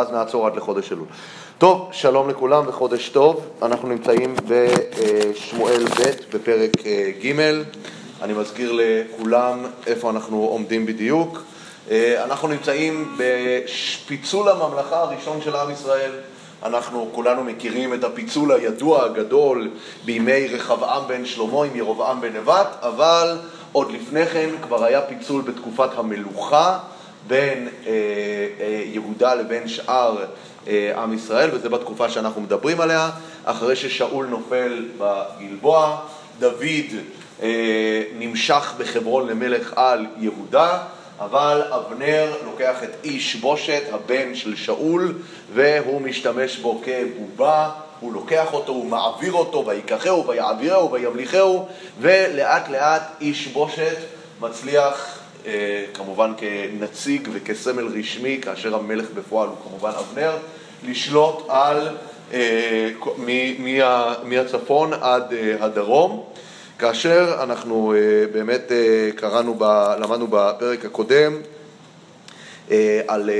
אז נעצור עד לחודש אלול. טוב, שלום לכולם וחודש טוב. אנחנו נמצאים בשמואל ב' בפרק אה, ג'. אני מזכיר לכולם איפה אנחנו עומדים בדיוק. אה, אנחנו נמצאים בפיצול הממלכה הראשון של עם ישראל. אנחנו כולנו מכירים את הפיצול הידוע הגדול בימי רחבעם בן שלמה עם ירבעם בן נבט, אבל עוד לפני כן כבר היה פיצול בתקופת המלוכה. בין אה, אה, יהודה לבין שאר אה, עם ישראל, וזה בתקופה שאנחנו מדברים עליה, אחרי ששאול נופל בגלבוע, דוד נמשך בחברון למלך על יהודה, אבל אבנר לוקח את איש בושת, הבן של שאול, והוא משתמש בו כבובה, הוא לוקח אותו, הוא מעביר אותו, ויקחהו, ויעבירהו, וימליכהו, ולאט לאט איש בושת מצליח כמובן כנציג וכסמל רשמי, כאשר המלך בפועל הוא כמובן אבנר, לשלוט על, אה, מהצפון עד אה, הדרום. כאשר אנחנו באמת קראנו, למדנו בפרק הקודם על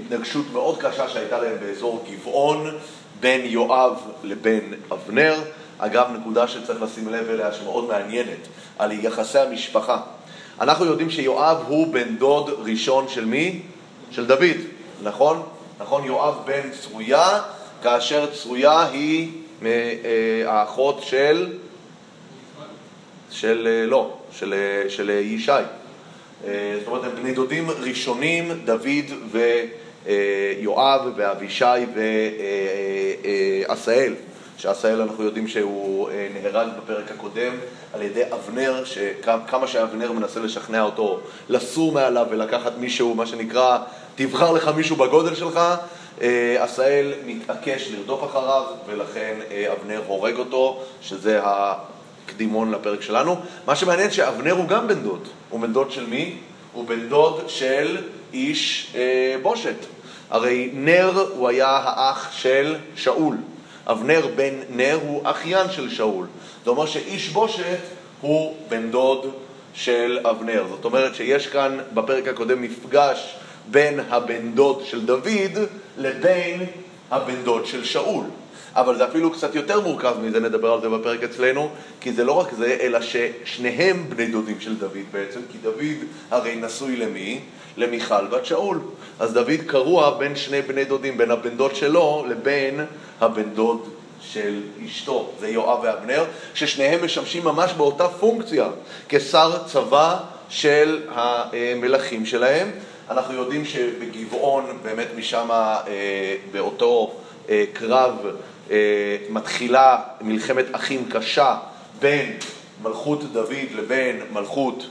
התנגשות מאוד קשה שהייתה להם באזור גבעון בין יואב לבין אבנר. אגב, נקודה שצריך לשים לב אליה שמאוד מעניינת, על יחסי המשפחה אנחנו יודעים שיואב הוא בן דוד ראשון של מי? של דוד, נכון? נכון, יואב בן צרויה, כאשר צרויה היא אה, האחות של... של... אה, לא, של, אה, של ישי. זאת אומרת, הם בני דודים ראשונים, דוד ויואב ואבישי ועשאל. שעשאל אנחנו יודעים שהוא אה, נהרג בפרק הקודם על ידי אבנר, שכמה שאבנר מנסה לשכנע אותו לסור מעליו ולקחת מישהו, מה שנקרא, תבחר לך מישהו בגודל שלך, אה, עשאל מתעקש לרדוף אחריו ולכן אה, אבנר הורג אותו, שזה הקדימון לפרק שלנו. מה שמעניין שאבנר הוא גם בן דוד. הוא בן דוד של מי? הוא בן דוד של איש בושת. הרי נר הוא היה האח של שאול. אבנר בן נר הוא אחיין של שאול. זה אומר שאיש בושת הוא בן דוד של אבנר. זאת אומרת שיש כאן בפרק הקודם מפגש בין הבן דוד של דוד לבין הבן דוד של שאול. אבל זה אפילו קצת יותר מורכב מזה, נדבר על זה בפרק אצלנו, כי זה לא רק זה, אלא ששניהם בני דודים של דוד בעצם, כי דוד הרי נשוי למי? למיכל בת שאול. אז דוד קרוע בין שני בני דודים, בין הבן דוד שלו לבין הבן דוד של אשתו, זה יואב ואבנר, ששניהם משמשים ממש באותה פונקציה כשר צבא של המלכים שלהם. אנחנו יודעים שבגבעון, באמת משם, אה, באותו אה, קרב, מתחילה מלחמת אחים קשה בין מלכות דוד לבין מלכות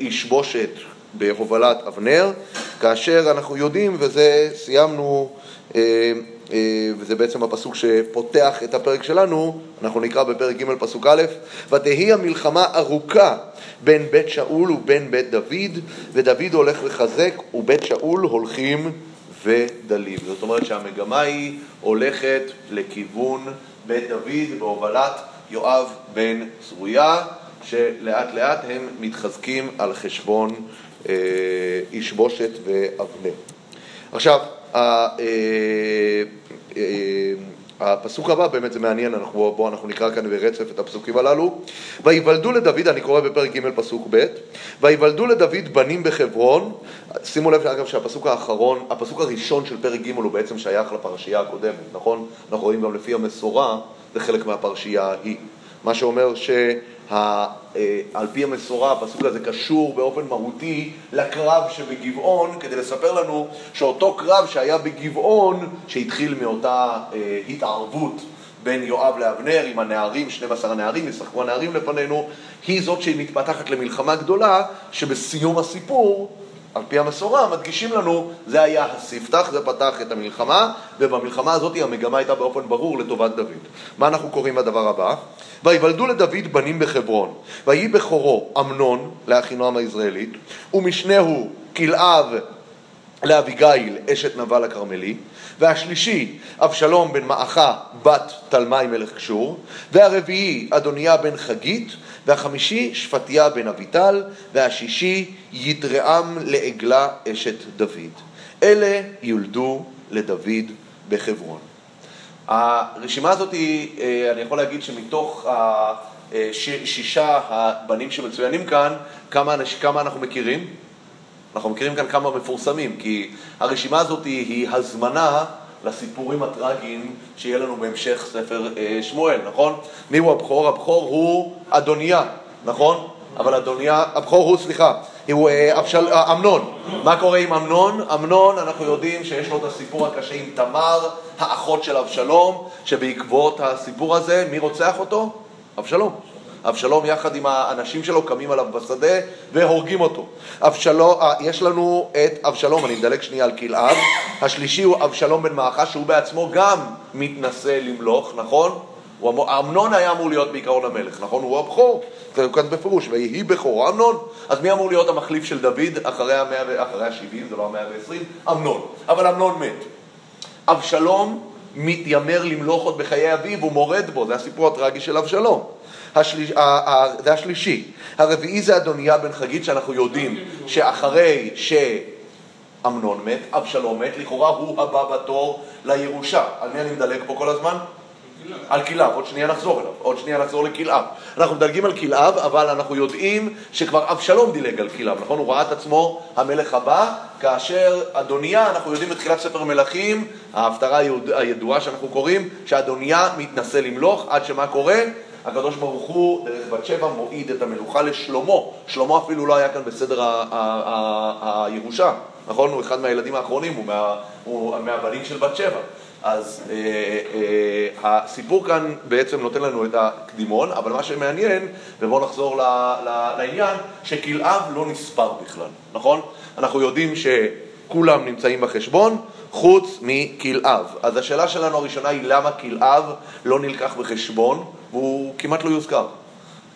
איש בושת בהובלת אבנר, כאשר אנחנו יודעים, וזה סיימנו, אה, אה, וזה בעצם הפסוק שפותח את הפרק שלנו, אנחנו נקרא בפרק ג' פסוק א', ותהי המלחמה ארוכה בין בית שאול ובין בית דוד, ודוד הולך לחזק ובית שאול הולכים ודלים. זאת אומרת שהמגמה היא הולכת לכיוון בית דוד בהובלת יואב בן צרויה, שלאט לאט הם מתחזקים על חשבון אה, איש בושת ואבנר. עכשיו, אה, אה, הפסוק הבא באמת זה מעניין, אנחנו, בואו אנחנו נקרא כאן ברצף את הפסוקים הללו. ויוולדו לדוד, אני קורא בפרק ג' פסוק ב', ויוולדו לדוד בנים בחברון, שימו לב אגב שהפסוק האחרון, הפסוק הראשון של פרק ג' הוא בעצם שייך לפרשייה הקודמת, נכון? אנחנו רואים גם לפי המסורה, זה חלק מהפרשייה ההיא. מה שאומר שעל אה, פי המסורה הפסוק הזה קשור באופן מהותי לקרב שבגבעון, כדי לספר לנו שאותו קרב שהיה בגבעון, שהתחיל מאותה אה, התערבות בין יואב לאבנר עם הנערים, 12 הנערים, ישחקו הנערים לפנינו, היא זאת שמתפתחת למלחמה גדולה, שבסיום הסיפור על פי המסורה, מדגישים לנו, זה היה הספתח, זה פתח את המלחמה, ובמלחמה הזאת המגמה הייתה באופן ברור לטובת דוד. מה אנחנו קוראים בדבר הבא? ויוולדו לדוד בנים בחברון, ויהי בכורו אמנון לאחינועם הישראלית, ומשנהו כלאב לאביגיל אשת נבל הכרמלי, והשלישי אבשלום בן מעכה בת תלמי מלך קשור, והרביעי אדוניה בן חגית, והחמישי שפטיה בן אביטל, והשישי ידרעם לעגלה אשת דוד. אלה יולדו לדוד בחברון. הרשימה הזאת, אה, אני יכול להגיד שמתוך השישה הבנים שמצוינים כאן, כמה, כמה אנחנו מכירים? אנחנו מכירים כאן כמה מפורסמים, כי הרשימה הזאת היא הזמנה לסיפורים הטרגיים שיהיה לנו בהמשך ספר אה, שמואל, נכון? מי הוא הבכור? הבכור הוא אדוניה, נכון? אבל אדוניה, הבכור הוא, סליחה, הוא אה, אבשל, אה, אמנון. מה קורה עם אמנון? אמנון, אנחנו יודעים שיש לו את הסיפור הקשה עם תמר, האחות של אבשלום, שבעקבות הסיפור הזה, מי רוצח אותו? אבשלום. אבשלום יחד עם האנשים שלו קמים עליו בשדה והורגים אותו. אבשלום, אה, יש לנו את אבשלום, אני מדלג שנייה על כלאב. השלישי הוא אבשלום בן מאחה, שהוא בעצמו גם מתנשא למלוך, נכון? אמנון היה אמור להיות בעיקרון המלך, נכון? הוא הבכור, זה כאן בפירוש, ויהי בכור אמנון, אז מי אמור להיות המחליף של דוד אחרי ה-70, זה לא ה-120? אמנון, אבל אמנון מת. אבשלום מתיימר למלוך עוד בחיי אביו, הוא מורד בו, זה הסיפור הטרגי של אבשלום. זה השלישי. הרביעי זה אדוניה בן חגית, שאנחנו יודעים שאחרי שאמנון מת, אבשלום מת, לכאורה הוא הבא בתור לירושה. על מי אני מדלג פה כל הזמן? על כלאב, עוד שנייה נחזור אליו, עוד שנייה נחזור לכלאב. אנחנו מדלגים על כלאב, אבל אנחנו יודעים שכבר אבשלום דילג על כלאב, נכון? הוא ראה את עצמו המלך הבא, כאשר אדוניה, אנחנו יודעים בתחילת ספר מלכים, ההפטרה הידועה שאנחנו קוראים, שאדוניה מתנשא למלוך, עד שמה קורה? הקדוש ברוך הוא, דרך בת שבע, מועיד את המלוכה לשלמה. שלמה אפילו לא היה כאן בסדר הירושה, נכון? הוא אחד מהילדים האחרונים, הוא, מה, הוא מהבנים של בת שבע. אז אה, אה, הסיפור כאן בעצם נותן לנו את הקדימון, אבל מה שמעניין, ובואו נחזור ל, ל, לעניין, שכלאב לא נספר בכלל, נכון? אנחנו יודעים שכולם נמצאים בחשבון, חוץ מכלאב. אז השאלה שלנו הראשונה היא למה כלאב לא נלקח בחשבון, והוא כמעט לא יוזכר.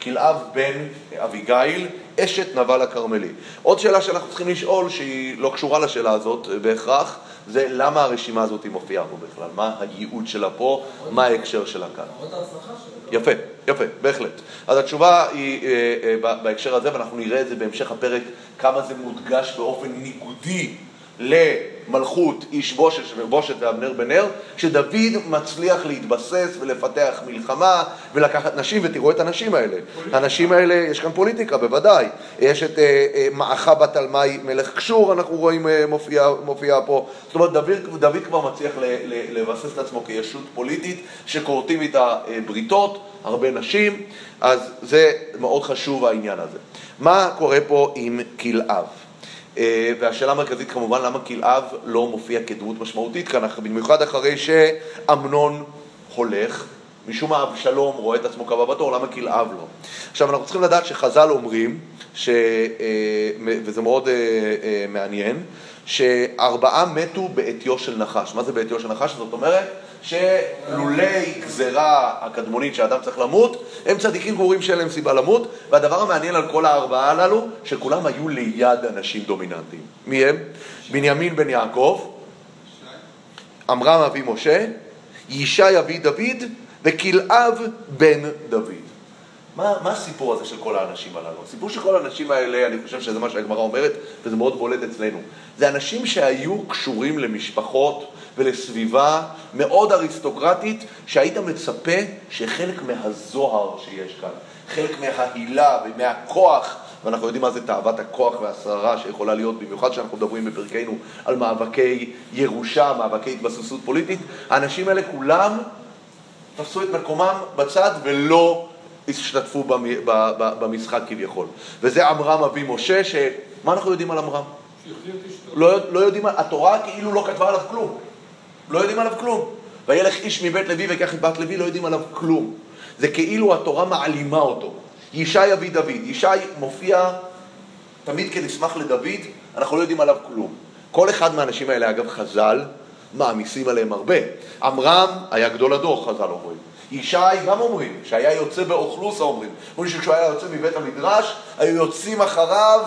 כלאב בן אביגיל, אשת נבל הכרמלי. עוד שאלה שאנחנו צריכים לשאול, שהיא לא קשורה לשאלה הזאת בהכרח, זה למה הרשימה הזאת מופיעה פה בכלל, מה הייעוד שלה פה, מה ההקשר שלה כאן. יפה, יפה, בהחלט. אז התשובה היא אה, אה, בהקשר הזה, ואנחנו נראה את זה בהמשך הפרק, כמה זה מודגש באופן ניגודי למלכות איש בושת ובושת ואבנר בן נר, שדוד מצליח להתבסס ולפתח מלחמה ולקחת נשים, ותראו את הנשים האלה. הנשים האלה, יש כאן פוליטיקה, בוודאי. יש את אה, אה, מעכה בת אלמי מלך קשור, אנחנו רואים אה, מופיע, מופיע פה. זאת אומרת, דוד, דוד כבר מצליח ל, ל, לבסס את עצמו כישות פוליטית, שכורתים איתה אה, בריתות, הרבה נשים, אז זה מאוד חשוב העניין הזה. מה קורה פה עם כלאב? אה, והשאלה המרכזית כמובן למה כלאב לא מופיע כדמות משמעותית כאן, במיוחד אחרי שאמנון הולך, משום מה אבשלום רואה את עצמו כבא בתור, למה כלאב לא? עכשיו אנחנו צריכים לדעת שחז"ל אומרים, ש... אה, וזה מאוד אה, מעניין, שארבעה מתו בעטיו של נחש. מה זה בעטיו של נחש? זאת אומרת שלולי גזרה הקדמונית שאדם צריך למות, הם צדיקים גמורים שאין להם סיבה למות, והדבר המעניין על כל הארבעה הללו, שכולם היו ליד אנשים דומיננטיים. מי הם? בנימין בן יעקב, עמרם אבי משה, ישי אבי דוד וכלאב בן דוד. מה, מה הסיפור הזה של כל האנשים הללו? הסיפור של כל האנשים האלה, אני חושב שזה מה שהגמרא אומרת, וזה מאוד בולט אצלנו. זה אנשים שהיו קשורים למשפחות ולסביבה מאוד אריסטוקרטית, שהיית מצפה שחלק מהזוהר שיש כאן, חלק מההילה ומהכוח, ואנחנו יודעים מה זה תאוות הכוח והשררה שיכולה להיות, במיוחד כשאנחנו מדברים בפרקנו על מאבקי ירושה, מאבקי התבססות פוליטית, האנשים האלה כולם תפסו את מקומם בצד ולא השתתפו במשחק כביכול. וזה עמרם אבי משה, שמה אנחנו יודעים על עמרם? לא, לא יודעים, התורה כאילו לא כתבה עליו כלום. לא יודעים עליו כלום. וילך איש מבית לוי ויקח את בת לוי, לא יודעים עליו כלום. זה כאילו התורה מעלימה אותו. ישי אבי דוד. ישי מופיע תמיד כנסמך לדוד, אנחנו לא יודעים עליו כלום. כל אחד מהאנשים האלה, אגב, חז"ל, מעמיסים עליהם הרבה. עמרם היה גדול הדור, חז"ל אומרים. ישי גם אומרים, שהיה יוצא באוכלוסה אומרים. אומרים שכשהוא היה יוצא מבית המדרש, היו יוצאים אחריו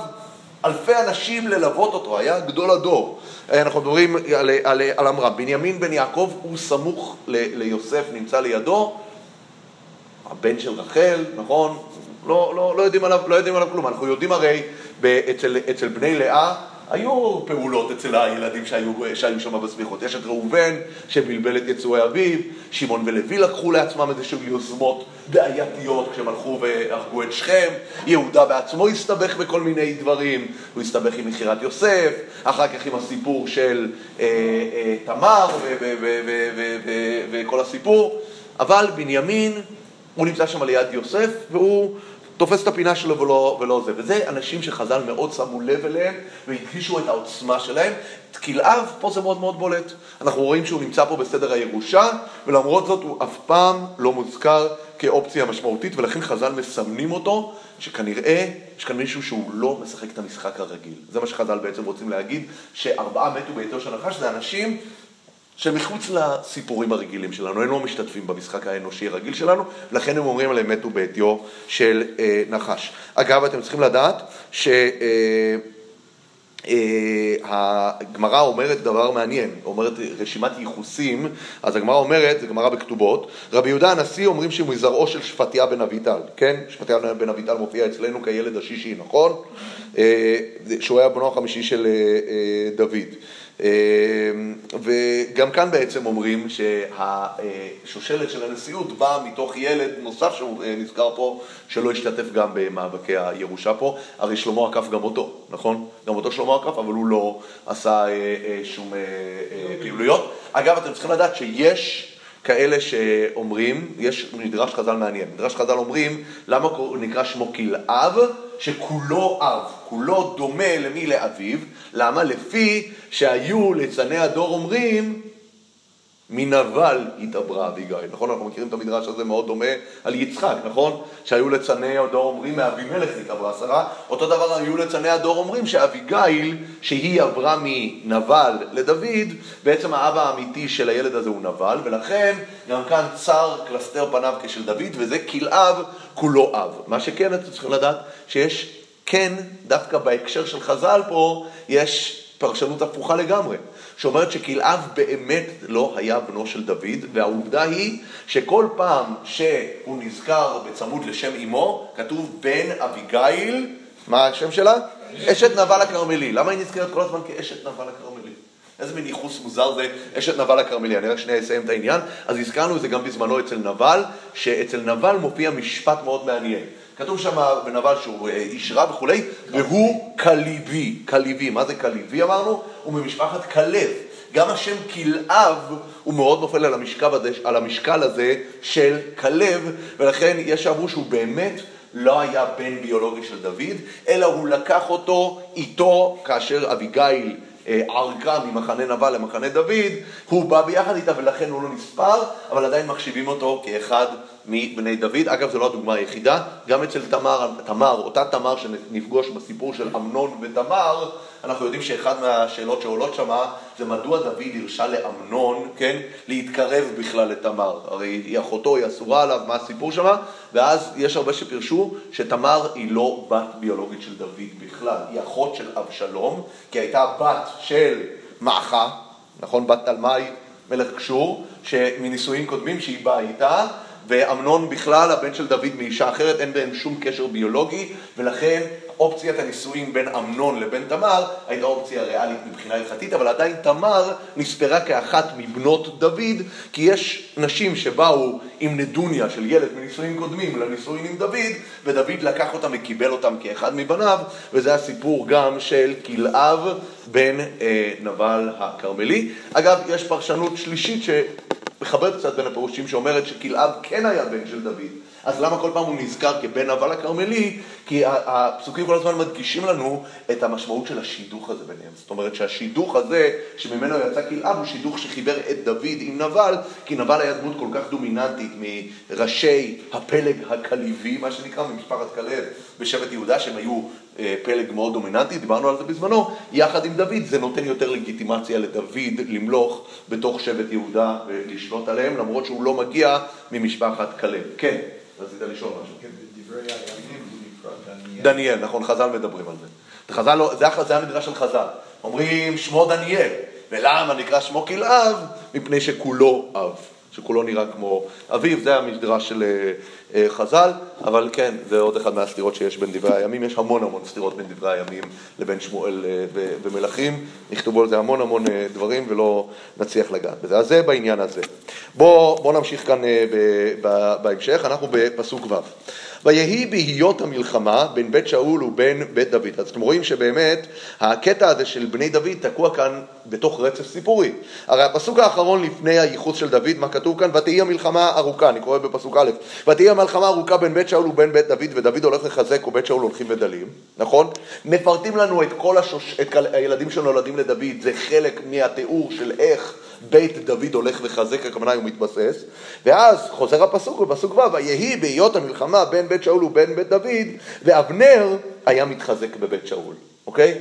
אלפי אנשים ללוות אותו, היה גדול הדור. אנחנו מדברים על, על, על עמרם. בנימין בן יעקב הוא סמוך ל, ליוסף, נמצא לידו, הבן של רחל, נכון? לא, לא, לא, יודעים עליו, לא יודעים עליו כלום. אנחנו יודעים הרי אצל, אצל בני לאה, היו פעולות אצל הילדים שהיו, שהיו שם בסמיכות. יש את ראובן, שבלבל את יצואי אביו, שמעון ולוי לקחו לעצמם איזשהו יוזמות בעייתיות כשהם הלכו והרגו את שכם, יהודה בעצמו הסתבך בכל מיני דברים, הוא הסתבך עם מכירת יוסף, אחר כך עם הסיפור של אה, אה, תמר וכל הסיפור, אבל בנימין, הוא נמצא שם ליד יוסף, והוא תופס את הפינה שלו ולא, ולא זה. וזה אנשים שחז"ל מאוד שמו לב אליהם והדגישו את העוצמה שלהם. כלאב, פה זה מאוד מאוד בולט. אנחנו רואים שהוא נמצא פה בסדר הירושה, ולמרות זאת הוא אף פעם לא מוזכר כאופציה משמעותית, ולכן חז"ל מסמנים אותו, שכנראה יש כאן מישהו שהוא לא משחק את המשחק הרגיל. זה מה שחז"ל בעצם רוצים להגיד, שארבעה מתו ביתו של נחש, זה אנשים שמחוץ לסיפורים הרגילים שלנו, הם לא משתתפים במשחק האנושי הרגיל שלנו, לכן הם אומרים עליהם מתו בעטיו של אה, נחש. אגב, אתם צריכים לדעת ש... אה, אה, אומרת דבר מעניין, אומרת רשימת ייחוסים, אז הגמרא אומרת, זו גמרא בכתובות, רבי יהודה הנשיא אומרים שהוא מזרעו של שפטיה בן אביטל, כן? שפטיה בן אביטל מופיע אצלנו כילד השישי, נכון? אה, שהוא היה בנו החמישי של אה, דוד. אמ, וגם כאן בעצם אומרים שהשושלת של הנשיאות באה מתוך ילד נוסף שנזכר אה, פה, שלא השתתף גם במאבקי הירושה פה. הרי שלמה עקף גם אותו, נכון? גם אותו שלמה עקף, אבל הוא לא עשה אה, אה, שום פעילויות. אגב, אתם צריכים לדעת שיש... כאלה שאומרים, יש מדרש חז"ל מעניין, מדרש חז"ל אומרים למה נקרא שמו כלאב? שכולו אב, כולו דומה למי לאביו, למה? לפי שהיו ליצני הדור אומרים מנבל התעברה אביגיל, נכון? אנחנו מכירים את המדרש הזה מאוד דומה על יצחק, נכון? שהיו ליצני הדור אומרים מאבימלך התעברה שרה, אותו דבר היו ליצני הדור אומרים שאביגיל, שהיא עברה מנבל לדוד, בעצם האבא האמיתי של הילד הזה הוא נבל, ולכן גם כאן צר קלסתר פניו כשל דוד, וזה כלאב כולו אב. מה שכן אתם צריכים לדעת, שיש כן, דווקא בהקשר של חז"ל פה, יש פרשנות הפוכה לגמרי, שאומרת שכלאב באמת לא היה בנו של דוד, והעובדה היא שכל פעם שהוא נזכר בצמוד לשם אמו, כתוב בן אביגיל, מה השם שלה? אשת נבל הכרמלי. למה היא נזכרת כל הזמן כאשת נבל הכרמלי? איזה מין ייחוס מוזר זה אשת נבל הכרמלי. אני רק שנייה אסיים את העניין. אז הזכרנו את זה גם בזמנו אצל נבל, שאצל נבל מופיע משפט מאוד מעניין. כתוב שם בנבל שהוא אה, איש רע וכולי, והוא כליבי. כליבי, מה זה כליבי אמרנו? הוא ממשפחת כלב. גם השם כלאב הוא מאוד נופל על המשקל, הזה, על המשקל הזה של כלב, ולכן יש שאמרו שהוא באמת לא היה בן ביולוגי של דוד, אלא הוא לקח אותו איתו כאשר אביגיל אה, ערקה ממחנה נבל למחנה דוד, הוא בא ביחד איתה ולכן הוא לא נספר, אבל עדיין מחשיבים אותו כאחד מבני דוד. אגב, זו לא הדוגמה היחידה, גם אצל תמר, תמר, אותה תמר שנפגוש בסיפור של אמנון ותמר, אנחנו יודעים שאחד מהשאלות שעולות שמה זה מדוע דוד הרשה לאמנון, כן, להתקרב בכלל לתמר. הרי היא אחותו, היא אסורה עליו, מה הסיפור שמה? ואז יש הרבה שפירשו שתמר היא לא בת ביולוגית של דוד בכלל, היא אחות של אבשלום, כי הייתה בת של מעכה, נכון? בת תלמי מלך קשור, שמנישואים קודמים שהיא באה איתה, ואמנון בכלל, הבן של דוד מאישה אחרת, אין בהם שום קשר ביולוגי, ולכן אופציית הנישואים בין אמנון לבין תמר הייתה אופציה ריאלית מבחינה הלכתית, אבל עדיין תמר נספרה כאחת מבנות דוד, כי יש נשים שבאו עם נדוניה של ילד מנישואים קודמים לנישואים עם דוד, ודוד לקח אותם וקיבל אותם כאחד מבניו, וזה הסיפור גם של כלאב בן אה, נבל הכרמלי. אגב, יש פרשנות שלישית ש... מחבר קצת בין הפירושים שאומרת שכלאב כן היה בן של דוד. אז למה כל פעם הוא נזכר כבן אבל הכרמלי? כי הפסוקים כל הזמן מדגישים לנו את המשמעות של השידוך הזה ביניהם. זאת אומרת שהשידוך הזה שממנו יצא כלאב הוא שידוך שחיבר את דוד עם נבל, כי נבל היה דמות כל כך דומיננטית מראשי הפלג הכליבי, מה שנקרא, ממשפחת כלב בשבט יהודה, שהם היו פלג מאוד דומיננטי, דיברנו על זה בזמנו, יחד עם דוד זה נותן יותר לגיטימציה לדוד למלוך בתוך שבט יהודה ולשלוט עליהם, למרות שהוא לא מגיע ממשפחת כלב. כן. רצית לשאול משהו. כן, בדברי הימים הוא נקרא דניאל. דניאל, נכון, חז"ל מדברים על זה. חז"ל, לא- זה, זה המדרש של חז"ל. אומרים שמו דניאל, ולמה נקרא שמו כלאב? מפני שכולו אב. שכולו נראה כמו אביו, זה המדרש של חז"ל, אבל כן, זה עוד אחד מהסתירות שיש בין דברי הימים, יש המון המון סתירות בין דברי הימים לבין שמואל ומלכים, נכתבו על זה המון המון דברים ולא נצליח לגעת בזה. אז זה בעניין הזה. בואו בוא נמשיך כאן בהמשך, אנחנו בפסוק ו'. ויהי בהיות המלחמה בין בית שאול ובין בית דוד. אז אתם רואים שבאמת הקטע הזה של בני דוד תקוע כאן בתוך רצף סיפורי. הרי הפסוק האחרון לפני הייחוס של דוד, מה כתוב כאן? ותהי המלחמה ארוכה, אני קורא בפסוק א', ותהי המלחמה ארוכה בין בית שאול ובין בית דוד, ודוד הולך לחזק ובית שאול הולכים ודלים, נכון? מפרטים לנו את כל השוש... את הילדים שנולדים לדוד, זה חלק מהתיאור של איך בית דוד הולך וחזק, הכוונה הוא מתבסס, ואז חוזר הפסוק בפסוק ו', ויהי בהיות המלחמה בין בית שאול ובין בית דוד, ואבנר היה מתחזק בבית שאול, אוקיי?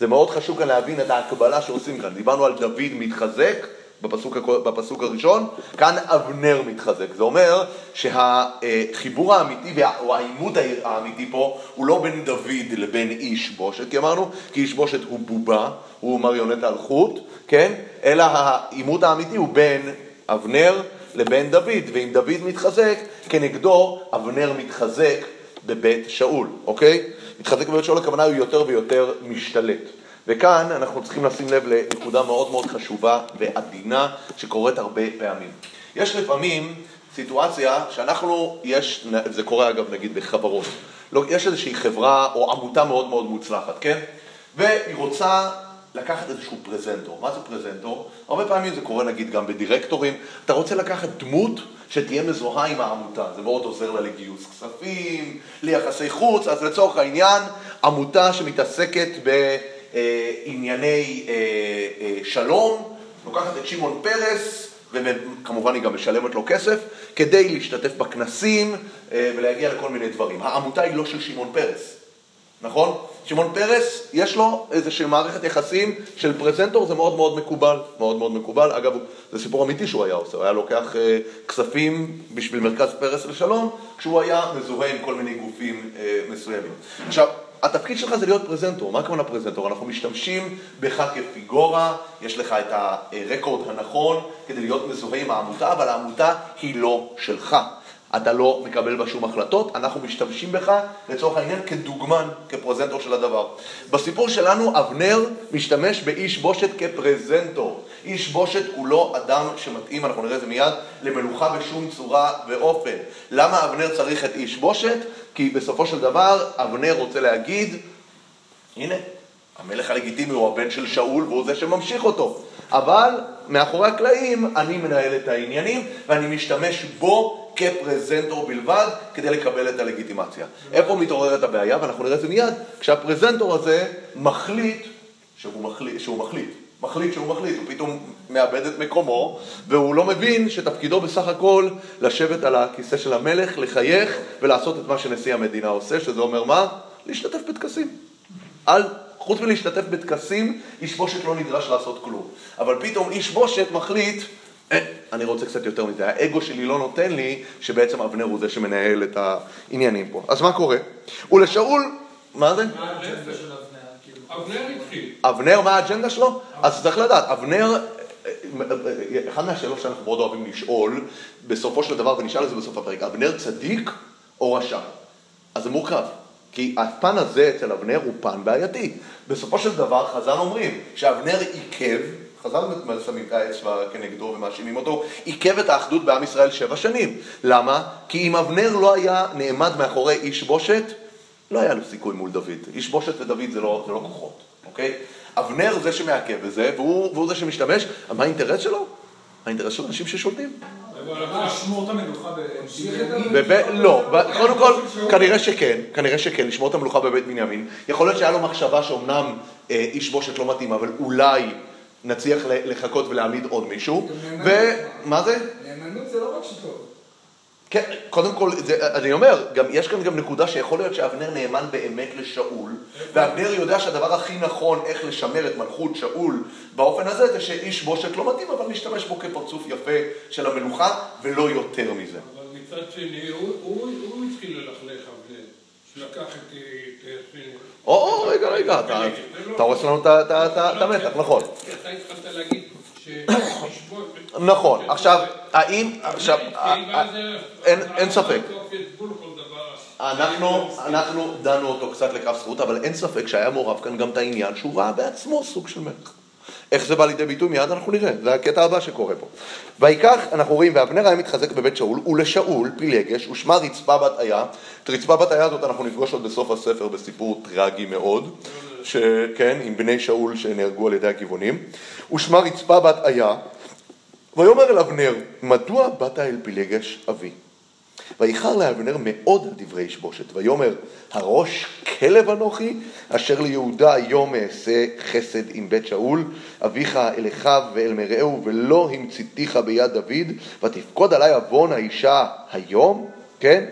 זה מאוד חשוב כאן להבין את ההקבלה שעושים כאן. דיברנו על דוד מתחזק בפסוק, בפסוק הראשון, כאן אבנר מתחזק. זה אומר שהחיבור האמיתי או העימות האמיתי פה הוא לא בין דוד לבין איש בושת, כי אמרנו, כי איש בושת הוא בובה, הוא מריונט על חוט, כן? אלא העימות האמיתי הוא בין אבנר לבין דוד, ואם דוד מתחזק, כנגדו אבנר מתחזק בבית שאול, אוקיי? מתחזק בבית שאול הכוונה הוא יותר ויותר משתלט. וכאן אנחנו צריכים לשים לב לנקודה מאוד מאוד חשובה ועדינה שקורית הרבה פעמים. יש לפעמים סיטואציה שאנחנו, יש, זה קורה אגב נגיד בחברות, לא, יש איזושהי חברה או עמותה מאוד מאוד מוצלחת, כן? והיא רוצה לקחת איזשהו פרזנטור. מה זה פרזנטור? הרבה פעמים זה קורה נגיד גם בדירקטורים. אתה רוצה לקחת דמות שתהיה מזוהה עם העמותה. זה מאוד עוזר לה לגיוס כספים, ליחסי חוץ, אז לצורך העניין, עמותה שמתעסקת בענייני אה, אה, שלום, לוקחת את שמעון פרס, וכמובן היא גם משלמת לו כסף, כדי להשתתף בכנסים אה, ולהגיע לכל מיני דברים. העמותה היא לא של שמעון פרס, נכון? שמעון פרס, יש לו איזושהי מערכת יחסים של פרזנטור, זה מאוד מאוד מקובל, מאוד מאוד מקובל. אגב, זה סיפור אמיתי שהוא היה עושה, הוא היה לוקח אה, כספים בשביל מרכז פרס לשלום, כשהוא היה מזוהה עם כל מיני גופים אה, מסוימים. עכשיו, התפקיד שלך זה להיות פרזנטור. מה הכוונה פרזנטור? אנחנו משתמשים בך כפיגורה, יש לך את הרקורד הנכון כדי להיות מזוהה עם העמותה, אבל העמותה היא לא שלך. אתה לא מקבל בה שום החלטות, אנחנו משתמשים בך לצורך העניין כדוגמן, כפרזנטור של הדבר. בסיפור שלנו אבנר משתמש באיש בושת כפרזנטור. איש בושת הוא לא אדם שמתאים, אנחנו נראה את זה מיד, למלוכה בשום צורה ואופן. למה אבנר צריך את איש בושת? כי בסופו של דבר אבנר רוצה להגיד, הנה, המלך הלגיטימי הוא הבן של שאול והוא זה שממשיך אותו. אבל מאחורי הקלעים אני מנהל את העניינים ואני משתמש בו כפרזנטור בלבד כדי לקבל את הלגיטימציה. איפה מתעוררת הבעיה? ואנחנו נראה את זה מיד, כשהפרזנטור הזה מחליט שהוא מחליט, שהוא מחליט, מחליט שהוא מחליט, הוא פתאום מאבד את מקומו והוא לא מבין שתפקידו בסך הכל לשבת על הכיסא של המלך, לחייך ולעשות את מה שנשיא המדינה עושה, שזה אומר מה? להשתתף בטקסים. על חוץ מלהשתתף בטקסים, איש בושת לא נדרש לעשות כלום. אבל פתאום איש בושת מחליט אה, אני רוצה קצת יותר מזה, האגו שלי לא נותן לי שבעצם אבנר הוא זה שמנהל את העניינים פה. אז מה קורה? ולשאול, מה זה? מה האג'נדה של אבנר? אבנר התחיל. אבנר, מה האג'נדה שלו? אז צריך לדעת, אבנר, אחד מהשאלות שאנחנו מאוד אוהבים לשאול, בסופו של דבר, ונשאל את זה בסוף הפרק, אבנר צדיק או רשע? אז זה מורכב. כי הפן הזה אצל אבנר הוא פן בעייתי. בסופו של דבר חז"ל אומרים שאבנר עיכב חז"ל שמים את האצבע כנגדו ומאשימים אותו, עיכב את האחדות בעם ישראל שבע שנים. למה? כי אם אבנר לא היה נעמד מאחורי איש בושת, לא היה לו סיכוי מול דוד. איש בושת ודוד זה לא, זה לא כוחות, אוקיי? אבנר זה שמעכב בזה, והוא, והוא זה שמשתמש. מה האינטרס שלו? האינטרס של אנשים ששולטים. את לא, קודם כל, כנראה שכן, כנראה שכן, לשמור את המלוכה בבית בנימין. יכול להיות שהיה לו מחשבה שאומנם אה, איש בושת לא מתאים, אבל אולי נצליח לחכות ולהעמיד עוד מישהו. ומה זה? נאמנות זה לא רק שיטות. כן, קודם כל, זה, אני אומר, גם, יש כאן גם נקודה שיכול להיות שאבנר נאמן באמת לשאול, ואבנר יודע שהדבר הכי נכון איך לשמר את מלכות שאול באופן הזה, זה שאיש בושת לא מתאים, אבל נשתמש בו כפרצוף יפה של המלוכה, ולא יותר מזה. אבל מצד שני, הוא, הוא, הוא התחיל ללכלך אבנר, שלקח את... או, רגע, רגע, אתה הורס לנו את המתח, נכון. אתה התחלת להגיד נכון, עכשיו... האם, עכשיו, אין, ספק. אנחנו, אנחנו דנו אותו קצת לכף זכות, אבל אין ספק שהיה מעורב כאן גם את העניין שהוא ראה בעצמו סוג של מלך. איך זה בא לידי ביטוי? מיד אנחנו נראה, זה הקטע הבא שקורה פה. ויקח, אנחנו רואים, ואבנר היה מתחזק בבית שאול, ולשאול פילגש, ושמה רצפה בת איה. את רצפה בת איה הזאת אנחנו נפגוש עוד בסוף הספר בסיפור טרגי מאוד, שכן, עם בני שאול שנהרגו על ידי הגבעונים. ושמה רצפה בת איה, ויאמר אל אבנר, מדוע באת אל פילגש אבי? ואיחר לאבנר מאוד על דברי איש בושת, ויאמר, הראש כלב אנוכי, אשר ליהודה היום אעשה חסד עם בית שאול, אביך אל אחיו ואל מרעהו, ולא המציתיך ביד דוד, ותפקוד עלי עוון האישה היום, כן?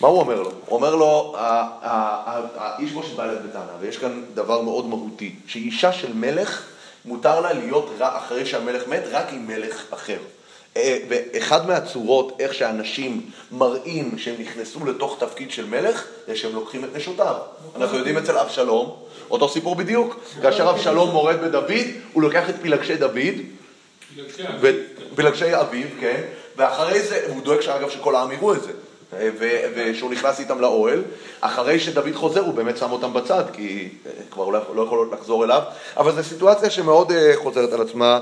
מה הוא אומר לו? הוא אומר לו, האיש בושת בא אליו בטענה, ויש כאן דבר מאוד מהותי, שאישה של מלך, מותר לה להיות אחרי שהמלך מת, רק עם מלך אחר. אה, ואחד מהצורות, איך שאנשים מראים שהם נכנסו לתוך תפקיד של מלך, זה שהם לוקחים את נשותיו. אנחנו יודעים אצל אבשלום, אותו סיפור בדיוק. כאשר אבשלום מורד בדוד, הוא לוקח את פילגשי דוד, פילגשי אביו, כן, ואחרי זה, הוא דואג שאגב שכל העם יראו את זה. אה, ושהוא נכנס איתם לאוהל, אחרי שדוד חוזר הוא באמת שם אותם בצד, כי אה, כבר הוא לא, לא יכול לחזור אליו, אבל זו סיטואציה שמאוד חוזרת על עצמה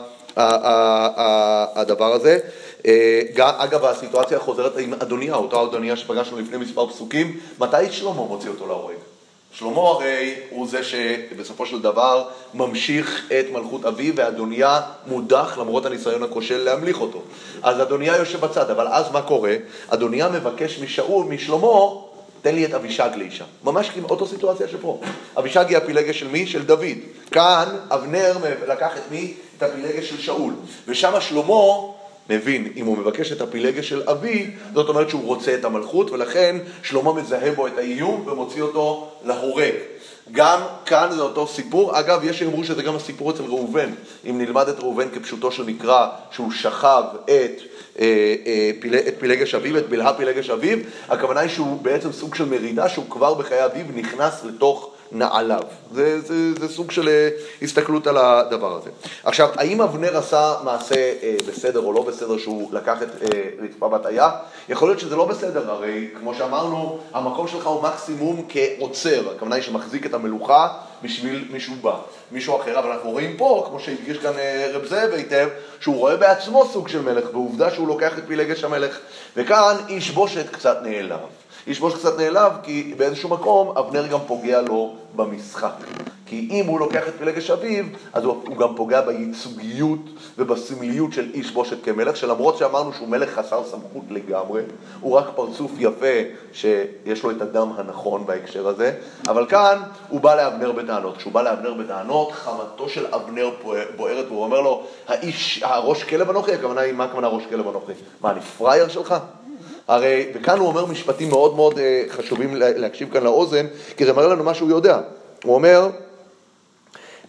הדבר הזה. אה, אגב, הסיטואציה חוזרת עם אדוניה, אותה אדוניה שפגשנו לפני מספר פסוקים, מתי שלמה מוציא אותו להורג? שלמה הרי הוא זה שבסופו של דבר ממשיך את מלכות אביו, ואדוניה מודח למרות הניסיון הכושל להמליך אותו. אז אדוניה יושב בצד, אבל אז מה קורה? אדוניה מבקש משאול, משלמה, תן לי את אבישג לאישה. ממש כמו אותו סיטואציה שפה. אבישג היא הפילגה של מי? של דוד. כאן אבנר לקח את מי? את הפילגה של שאול. ושם שלמה מבין, אם הוא מבקש את הפילגה של אבי, זאת אומרת שהוא רוצה את המלכות, ולכן שלמה מזהה בו את האיום ומוציא אותו להורג. גם כאן זה אותו סיפור. אגב, יש שיאמרו שזה גם הסיפור אצל ראובן. אם נלמד את ראובן כפשוטו של מקרא, שהוא שכב את, אה, אה, פיל, את פילגש אביו, את בלהה פילגש אביו, הכוונה היא שהוא בעצם סוג של מרידה, שהוא כבר בחיי אביו נכנס לתוך נעליו. זה, זה, זה סוג של אה, הסתכלות על הדבר הזה. עכשיו, האם אבנר עשה מעשה אה, בסדר או לא בסדר שהוא לקח את אה, רצפה בת איה? יכול להיות שזה לא בסדר, הרי כמו שאמרנו, המקום שלך הוא מקסימום כעוצר, הכוונה היא שמחזיק את המלוכה בשביל מישהו בא, מישהו אחר, אבל אנחנו רואים פה, כמו שהדגיש כאן אה, רב זאב היטב, שהוא רואה בעצמו סוג של מלך, ועובדה שהוא לוקח את פילגש המלך, וכאן איש בושת קצת נעלב. איש בוש קצת נעלב, כי באיזשהו מקום אבנר גם פוגע לו במשחק. כי אם הוא לוקח את פלגש אביו, אז הוא, הוא גם פוגע בייצוגיות ובסמליות של איש בושת כמלך, שלמרות שאמרנו שהוא מלך חסר סמכות לגמרי, הוא רק פרצוף יפה שיש לו את הדם הנכון בהקשר הזה, אבל כאן הוא בא לאבנר בטענות. כשהוא בא לאבנר בטענות, חמתו של אבנר בוערת, והוא אומר לו, האיש, הראש כלב אנוכי, הכוונה היא, מה הכוונה ראש כלב אנוכי? מה, אני פראייר שלך? הרי, וכאן הוא אומר משפטים מאוד מאוד אה, חשובים להקשיב כאן לאוזן, כי זה מראה לנו מה שהוא יודע. הוא אומר,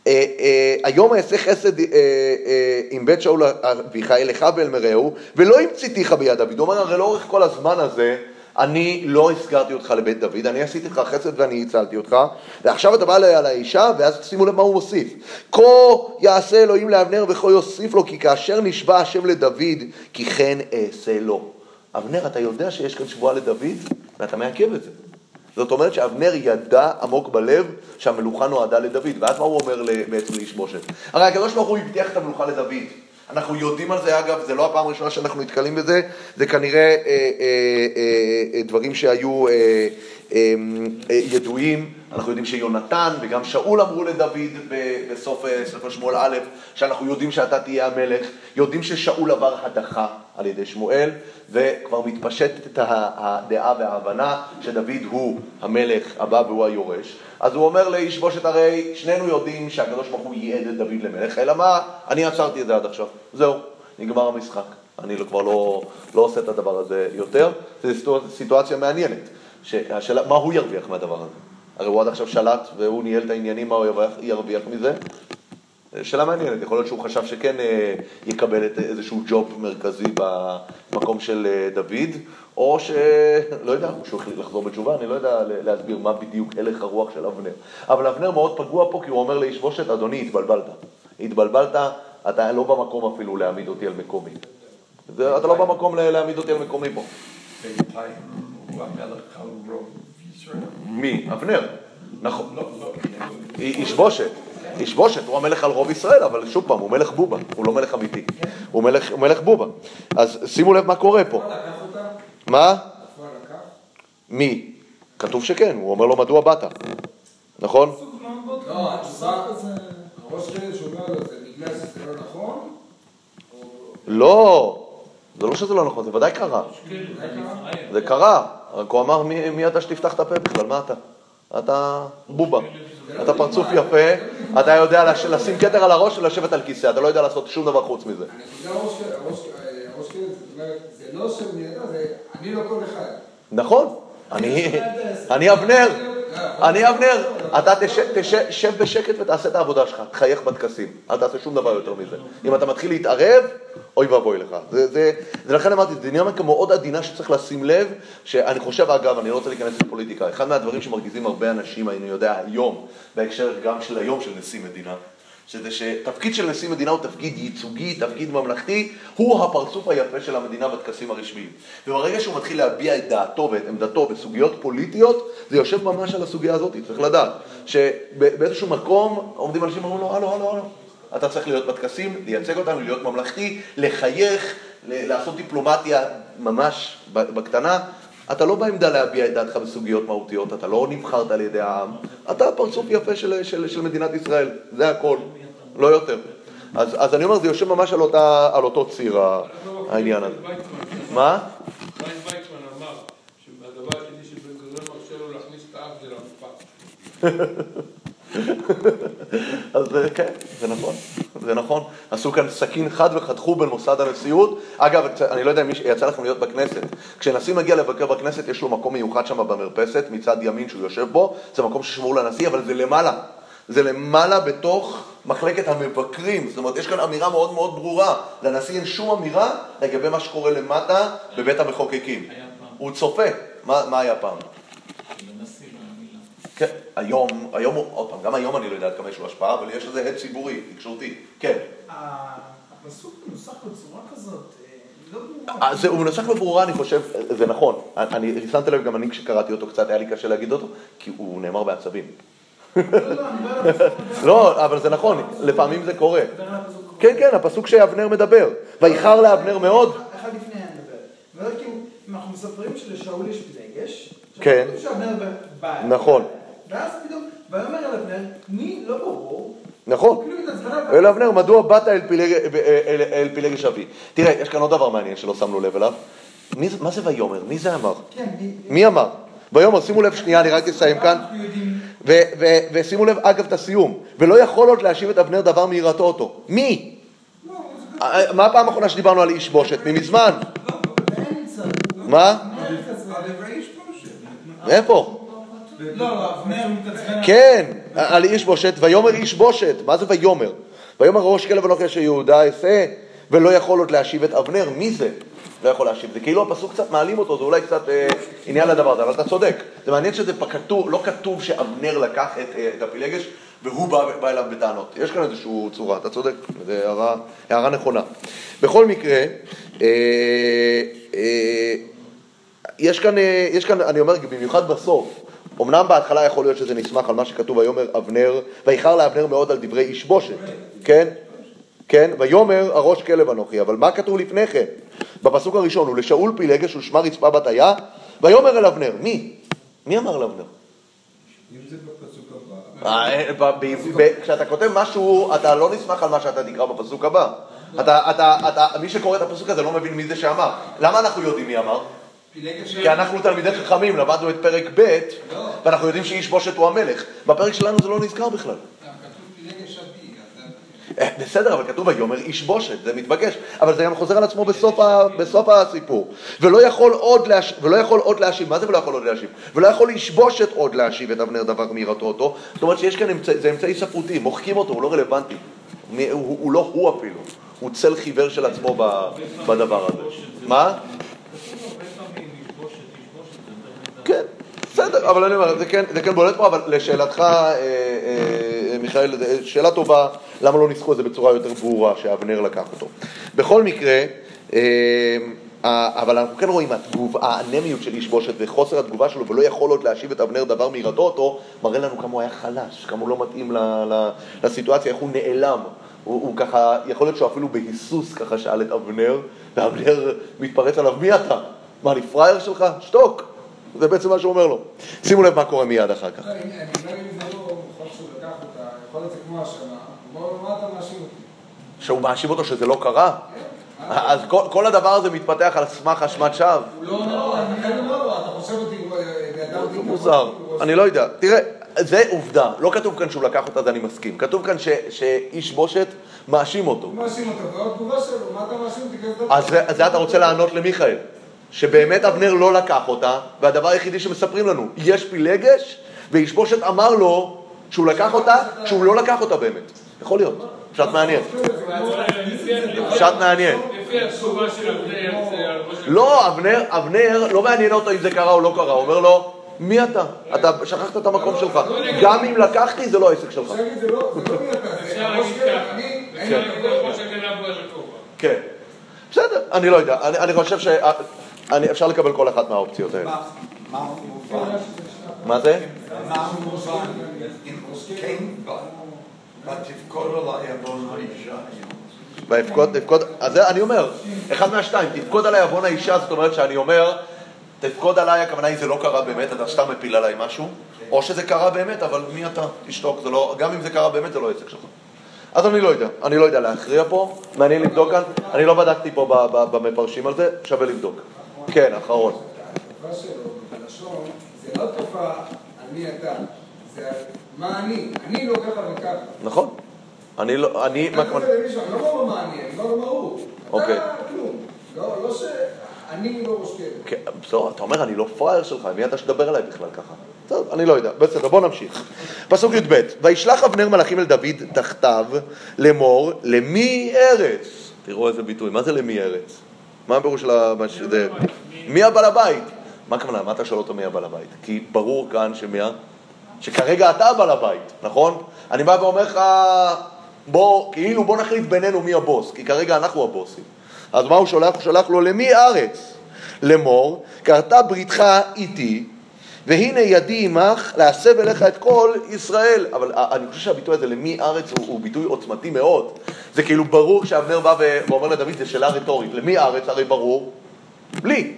אה, אה, היום אעשה חסד עם בית שאול אביך אליך ואל מרעהו, ולא המציתיך ביד דוד. הוא אומר, הרי לאורך כל הזמן הזה, אני לא הסגרתי אותך לבית דוד, אני עשיתי לך חסד ואני הצלתי אותך, ועכשיו אתה בא על האישה, ואז שימו לב מה הוא מוסיף. כה יעשה אלוהים לאבנר וכה יוסיף לו, כי כאשר נשבע השם לדוד, כי כן אעשה לו. אבנר, אתה יודע שיש כאן שבועה לדוד, ואתה מעכב את זה. זאת אומרת שאבנר ידע עמוק בלב שהמלוכה נועדה לדוד, ואז מה הוא אומר בעצם לאיש בושת? הרי הקדוש ברוך הוא הבטיח את המלוכה לדוד. אנחנו יודעים על זה, אגב, זה לא הפעם הראשונה שאנחנו נתקלים בזה, זה כנראה אה, אה, אה, אה, דברים שהיו אה, ידועים. אנחנו יודעים שיונתן וגם שאול אמרו לדוד בסוף אה, ספר שמואל א', שאנחנו יודעים שאתה תהיה המלך, יודעים ששאול עבר הדחה על ידי שמואל, וכבר מתפשטת הדעה וההבנה שדוד הוא המלך הבא והוא היורש. אז הוא אומר לאיש בושת, הרי שנינו יודעים שהקדוש ברוך הוא ייעד את דוד למלך, אלא מה? אני עצרתי את זה עד עכשיו. זהו, נגמר המשחק. אני לא, כבר לא, לא עושה את הדבר הזה יותר. זו סיטואציה מעניינת. שהשאלה, מה הוא ירוויח מהדבר הזה? הרי הוא עד עכשיו שלט והוא ניהל את העניינים, מה הוא ירוויח מזה? שאלה מעניינת, יכול להיות שהוא חשב שכן אה, יקבל את איזשהו ג'וב מרכזי במקום של אה, דוד, או שלא יודע, שהוא החליט לחזור בתשובה, אני לא יודע להסביר מה בדיוק הלך הרוח של אבנר. אבל אבנר מאוד פגוע פה כי הוא אומר לאיש בושת, אדוני, התבלבלת. התבלבלת, אתה לא במקום אפילו להעמיד אותי על מקומי. אתה לא במקום להעמיד אותי על מקומי פה. בינתיים הוא המלך על רוב ישראל. מי? אבנר. נכון. לא, לא, איש בושת. איש בושת, הוא המלך על רוב ישראל, אבל שוב פעם, הוא מלך בובה, הוא לא מלך אמיתי. הוא מלך, בובה. אז שימו לב מה קורה פה. מה? מי? כתוב שכן, הוא אומר לו מדוע באת. נכון? לא, התשובה, הראש כלב שאומר לו, זה בגלל שזה לא נכון? לא, זה לא שזה לא נכון, זה ודאי קרה. זה קרה? רק הוא אמר מי, מי אתה שתפתח את הפה בכלל, מה אתה? אתה בובה, אתה פרצוף יפה, אתה יודע לש- לשים כתר על הראש ולשבת על כיסא, אתה לא יודע לעשות שום דבר חוץ מזה. הראש כלב, זאת אומרת, זה לא שבני אדם, זה אני לא כל אחד. נכון, אני, אני אבנר, אני אבנר, אתה תשב, תשב, שב בשקט ותעשה את העבודה שלך, תחייך בטקסים, אל תעשה שום דבר יותר מזה. אם אתה מתחיל להתערב, אוי ואבוי לך. זה, זה, זה לכן אמרתי, זה דינמיקה מאוד עדינה שצריך לשים לב, שאני חושב, אגב, אני לא רוצה להיכנס לפוליטיקה, אחד מהדברים שמרגיזים הרבה אנשים, אני יודע, היום, בהקשר גם של היום של נשיא מדינה, שזה שתפקיד של נשיא מדינה הוא תפקיד ייצוגי, תפקיד ממלכתי, הוא הפרצוף היפה של המדינה בטקסים הרשמיים. וברגע שהוא מתחיל להביע את דעתו ואת עמדתו בסוגיות פוליטיות, זה יושב ממש על הסוגיה הזאת, צריך לדעת. שבאיזשהו מקום עומדים אנשים ואומרים לו, הלו, הלו, הלו. אתה צריך להיות בטקסים, לייצג אותנו, להיות ממלכתי, לחייך, לעשות דיפלומטיה ממש בקטנה. אתה לא בעמדה להביע את דעתך בסוגיות מהותיות, אתה לא נבחרת על ידי העם, אתה פרצוף יפה של, של, של מדינת ישראל, זה הכל, לא יותר. אז, אז אני אומר, זה יושב ממש על, אותה, על אותו ציר העניין הזה. מה? לרצפה. אז אה, כן, זה נכון, זה נכון. עשו כאן סכין חד וחתכו בין מוסד הנשיאות. אגב, אני לא יודע אם יצא לכם להיות בכנסת. כשנשיא מגיע לבקר בכנסת, יש לו מקום מיוחד שם במרפסת, מצד ימין שהוא יושב בו, זה מקום ששמור לנשיא, אבל זה למעלה. זה למעלה בתוך מחלקת המבקרים. זאת אומרת, יש כאן אמירה מאוד מאוד ברורה. לנשיא אין שום אמירה לגבי מה שקורה למטה בבית המחוקקים. הוא צופה. מה, מה היה פעם? כן, היום, היום, הוא- עוד פעם, גם היום אני לא יודע עד כמה יש לו השפעה, אבל יש לזה הד ציבורי, תקשורתי, כן. הפסוק מנוסח בצורה כזאת, אה, לא ברורה. אז זה- הוא מנוסח בברורה, אני חושב, זה נכון. אני שמתי לב, גם אני כשקראתי אותו קצת, היה לי קשה להגיד אותו, כי הוא נאמר בעצבים. לא, לא. לא, אבל זה נכון, לפעמים זה קורה. כן, כן, הפסוק שאבנר מדבר. ויחר לאבנר מאוד. אחד לפני כאילו, אם אנחנו מספרים שלשאול יש פלגש, כן. נכון. ואז פתאום, ויאמר אל אבנר, מי לא ברור, נכון. כאילו ואל אבנר, מדוע באת אל פילג- אל- אל פילגש אבי? תראה, יש כאן עוד דבר מעניין שלא שמנו לב אליו. מה זה ויאמר? מי זה אמר? כן, מי... מי אמר? ויאמר, שימו לב שנייה, אני רק אסיים כאן. ו- ו- ושימו לב, אגב, את הסיום. ולא יכול עוד להשיב את אבנר דבר מיראתו אותו. מי? מה הפעם האחרונה שדיברנו על איש בושת? ממזמן. מה? איפה? כן, על איש בושת, ויאמר איש בושת. מה זה ויאמר? ויאמר ראש כלב אנוכי אשר יהודה אעשה, ולא יכול עוד להשיב את אבנר. מי זה? לא יכול להשיב. זה כאילו הפסוק קצת מעלים אותו, זה אולי קצת אה, עניין לדבר הזה, אבל אתה צודק. זה מעניין שזה כתוב, לא כתוב שאבנר לקח את, אה, את הפילגש והוא בא, בא אליו בטענות. יש כאן איזושהי צורה, אתה צודק, זו הערה, הערה נכונה. בכל מקרה, אה, אה, יש כאן, אה, יש כאן, אני אומר, במיוחד בסוף, אמנם בהתחלה יכול להיות שזה נסמך על מה שכתוב, ויאמר אבנר, ויחר לאבנר מאוד על דברי איש בושת, כן? כן? ויאמר הראש כלב אנוכי, אבל מה כתוב לפני כן? בפסוק הראשון, ולשאול פילגש ושמה רצפה בת היה, ויאמר אל אבנר, מי? מי אמר לאבנר? אם זה בפסוק הבא. אה, כשאתה כותב משהו, אתה לא נסמך על מה שאתה תקרא בפסוק הבא. אתה, אתה, אתה, מי שקורא את הפסוק הזה לא מבין מי זה שאמר. למה אנחנו יודעים מי אמר? כי אנחנו תלמידי חכמים, למדנו את פרק ב', ואנחנו יודעים שאיש בושת הוא המלך. בפרק שלנו זה לא נזכר בכלל. כתוב פילגש אבי, אז זה- אה, בסדר, אבל כתוב ויאמר איש בושת, זה מתבקש, אבל זה גם חוזר על עצמו בסוף, ה, בסוף הסיפור. ולא יכול, עוד להש... ולא יכול עוד להשיב, מה זה ולא יכול עוד להשיב? ולא יכול איש בושת עוד להשיב את אבנר דבר מיראתו אותו. זאת אומרת שיש כאן אמצעי, זה אמצעי ספרותי, מוחקים אותו, הוא לא רלוונטי. מי- הוא, הוא לא הוא אפילו, הוא צל חיוור של עצמו ב, בדבר הזה. מה? כן, בסדר, אבל אני אומר, זה כן, זה כן בולט פה, אבל לשאלתך, אה, אה, מיכאל, שאלה טובה, למה לא ניסחו את זה בצורה יותר ברורה, שאבנר לקח אותו. בכל מקרה, אה, אבל אנחנו כן רואים התגוב, האנמיות של איש בושת וחוסר התגובה שלו ולא יכול עוד להשיב את אבנר דבר מיראתו אותו, מראה לנו כמה הוא היה חלש, כמה הוא לא מתאים לסיטואציה, איך הוא נעלם. הוא, הוא ככה, יכול להיות שהוא אפילו בהיסוס ככה שאל את אבנר, ואבנר מתפרץ עליו, מי אתה? מה, אני פראייר שלך? שתוק. זה בעצם מה שהוא אומר לו. שימו לב מה קורה מיד אחר כך. לא, אני אני לא יודע אם זה לא חוק שהוא לקח אותה, יכול להיות זה כמו השנה. מה אתה מאשים אותי? שהוא מאשים אותו שזה לא קרה? אז כל, הדבר הזה מתפתח על סמך אשמת שווא. הוא לא אומר אני כן אומר לו, אתה חושב אותי, לידע אותי זה מוזר, אני לא יודע. תראה, זה עובדה, לא כתוב כאן שהוא לקח אותה, זה אני מסכים. כתוב כאן שאיש בושת מאשים אותו. מאשים אותו, ועוד תגובה שלו, מה אתה מאשים אותי? אז זה אתה רוצה לענות למיכאל, שבאמת אבנר לא לקח אותה, והדבר היחידי שמספרים לנו, יש פילגש, ואיש בושת אמר לו שהוא לקח אותה, שהוא לא לקח אותה באמת. יכול להיות, פשט מעניין. פשט מעניין. לא, אבנר, אבנר, לא מעניין אותו אם זה קרה או לא קרה, הוא אומר לו, מי אתה? אתה שכחת את המקום שלך. גם אם לקחתי, זה לא העסק שלך. אפשר להגיד, זה לא זה לא אפשר הכובע. כן. בסדר, אני לא יודע. אני, אני שאפשר לקבל כל אחת מהאופציות האלה. מה- זה? ויפקוד, תפקוד, אז זה אני אומר, אחד מהשתיים, תפקוד עליי עוון האישה, זאת אומרת שאני אומר, תפקוד עליי, הכוונה היא זה לא קרה באמת, אתה סתם מפיל עליי משהו, או שזה קרה באמת, אבל מי אתה? תשתוק, זה לא, גם אם זה קרה באמת, זה לא עסק שלך. אז אני לא יודע, אני לא יודע להכריע פה, מעניין לבדוק כאן, אני לא בדקתי פה במפרשים על זה, שווה לבדוק. כן, אחרון. התגובה שלו בלשון, זה לא תופעה על מי אתה, זה מה אני, אני לא ככה וככה. נכון. אני לא, אני, הכוונה? קורא למישהו, אני לא אומר מה אני, אני לא אומר מה הוא. אוקיי. אתה כלום. לא לא שאני לא ראש גבר. כן, בסדר, אתה אומר, אני לא פראייר שלך, מי אתה שתדבר אליי בכלל ככה? בסדר, אני לא יודע. בסדר, בוא נמשיך. פסוק י"ב: וישלח אבנר מלאכים אל דוד תחתיו לאמור, למי ארץ? תראו איזה ביטוי, מה זה למי ארץ? מה הפירוש של ה... שזה- מי הבעל הבית? מה הכוונה? מה אתה שואל אותו מי הבעל הבית? כי ברור כאן שמי ה... שכרגע אתה הבעל הבית, נכון? אני בא ואומר לך, בוא, כאילו בוא נחליט בינינו מי הבוס, כי כרגע אנחנו הבוסים. אז מה הוא שולח? הוא שולח לו למי ארץ? לאמור, קרתה בריתך איתי, והנה ידי עמך להסב אליך את כל ישראל. אבל אני חושב שהביטוי הזה למי ארץ הוא, הוא ביטוי עוצמתי מאוד. זה כאילו ברור שאבנר בא ואומר לדוד, זו שאלה רטורית. למי ארץ? הרי ברור. לי.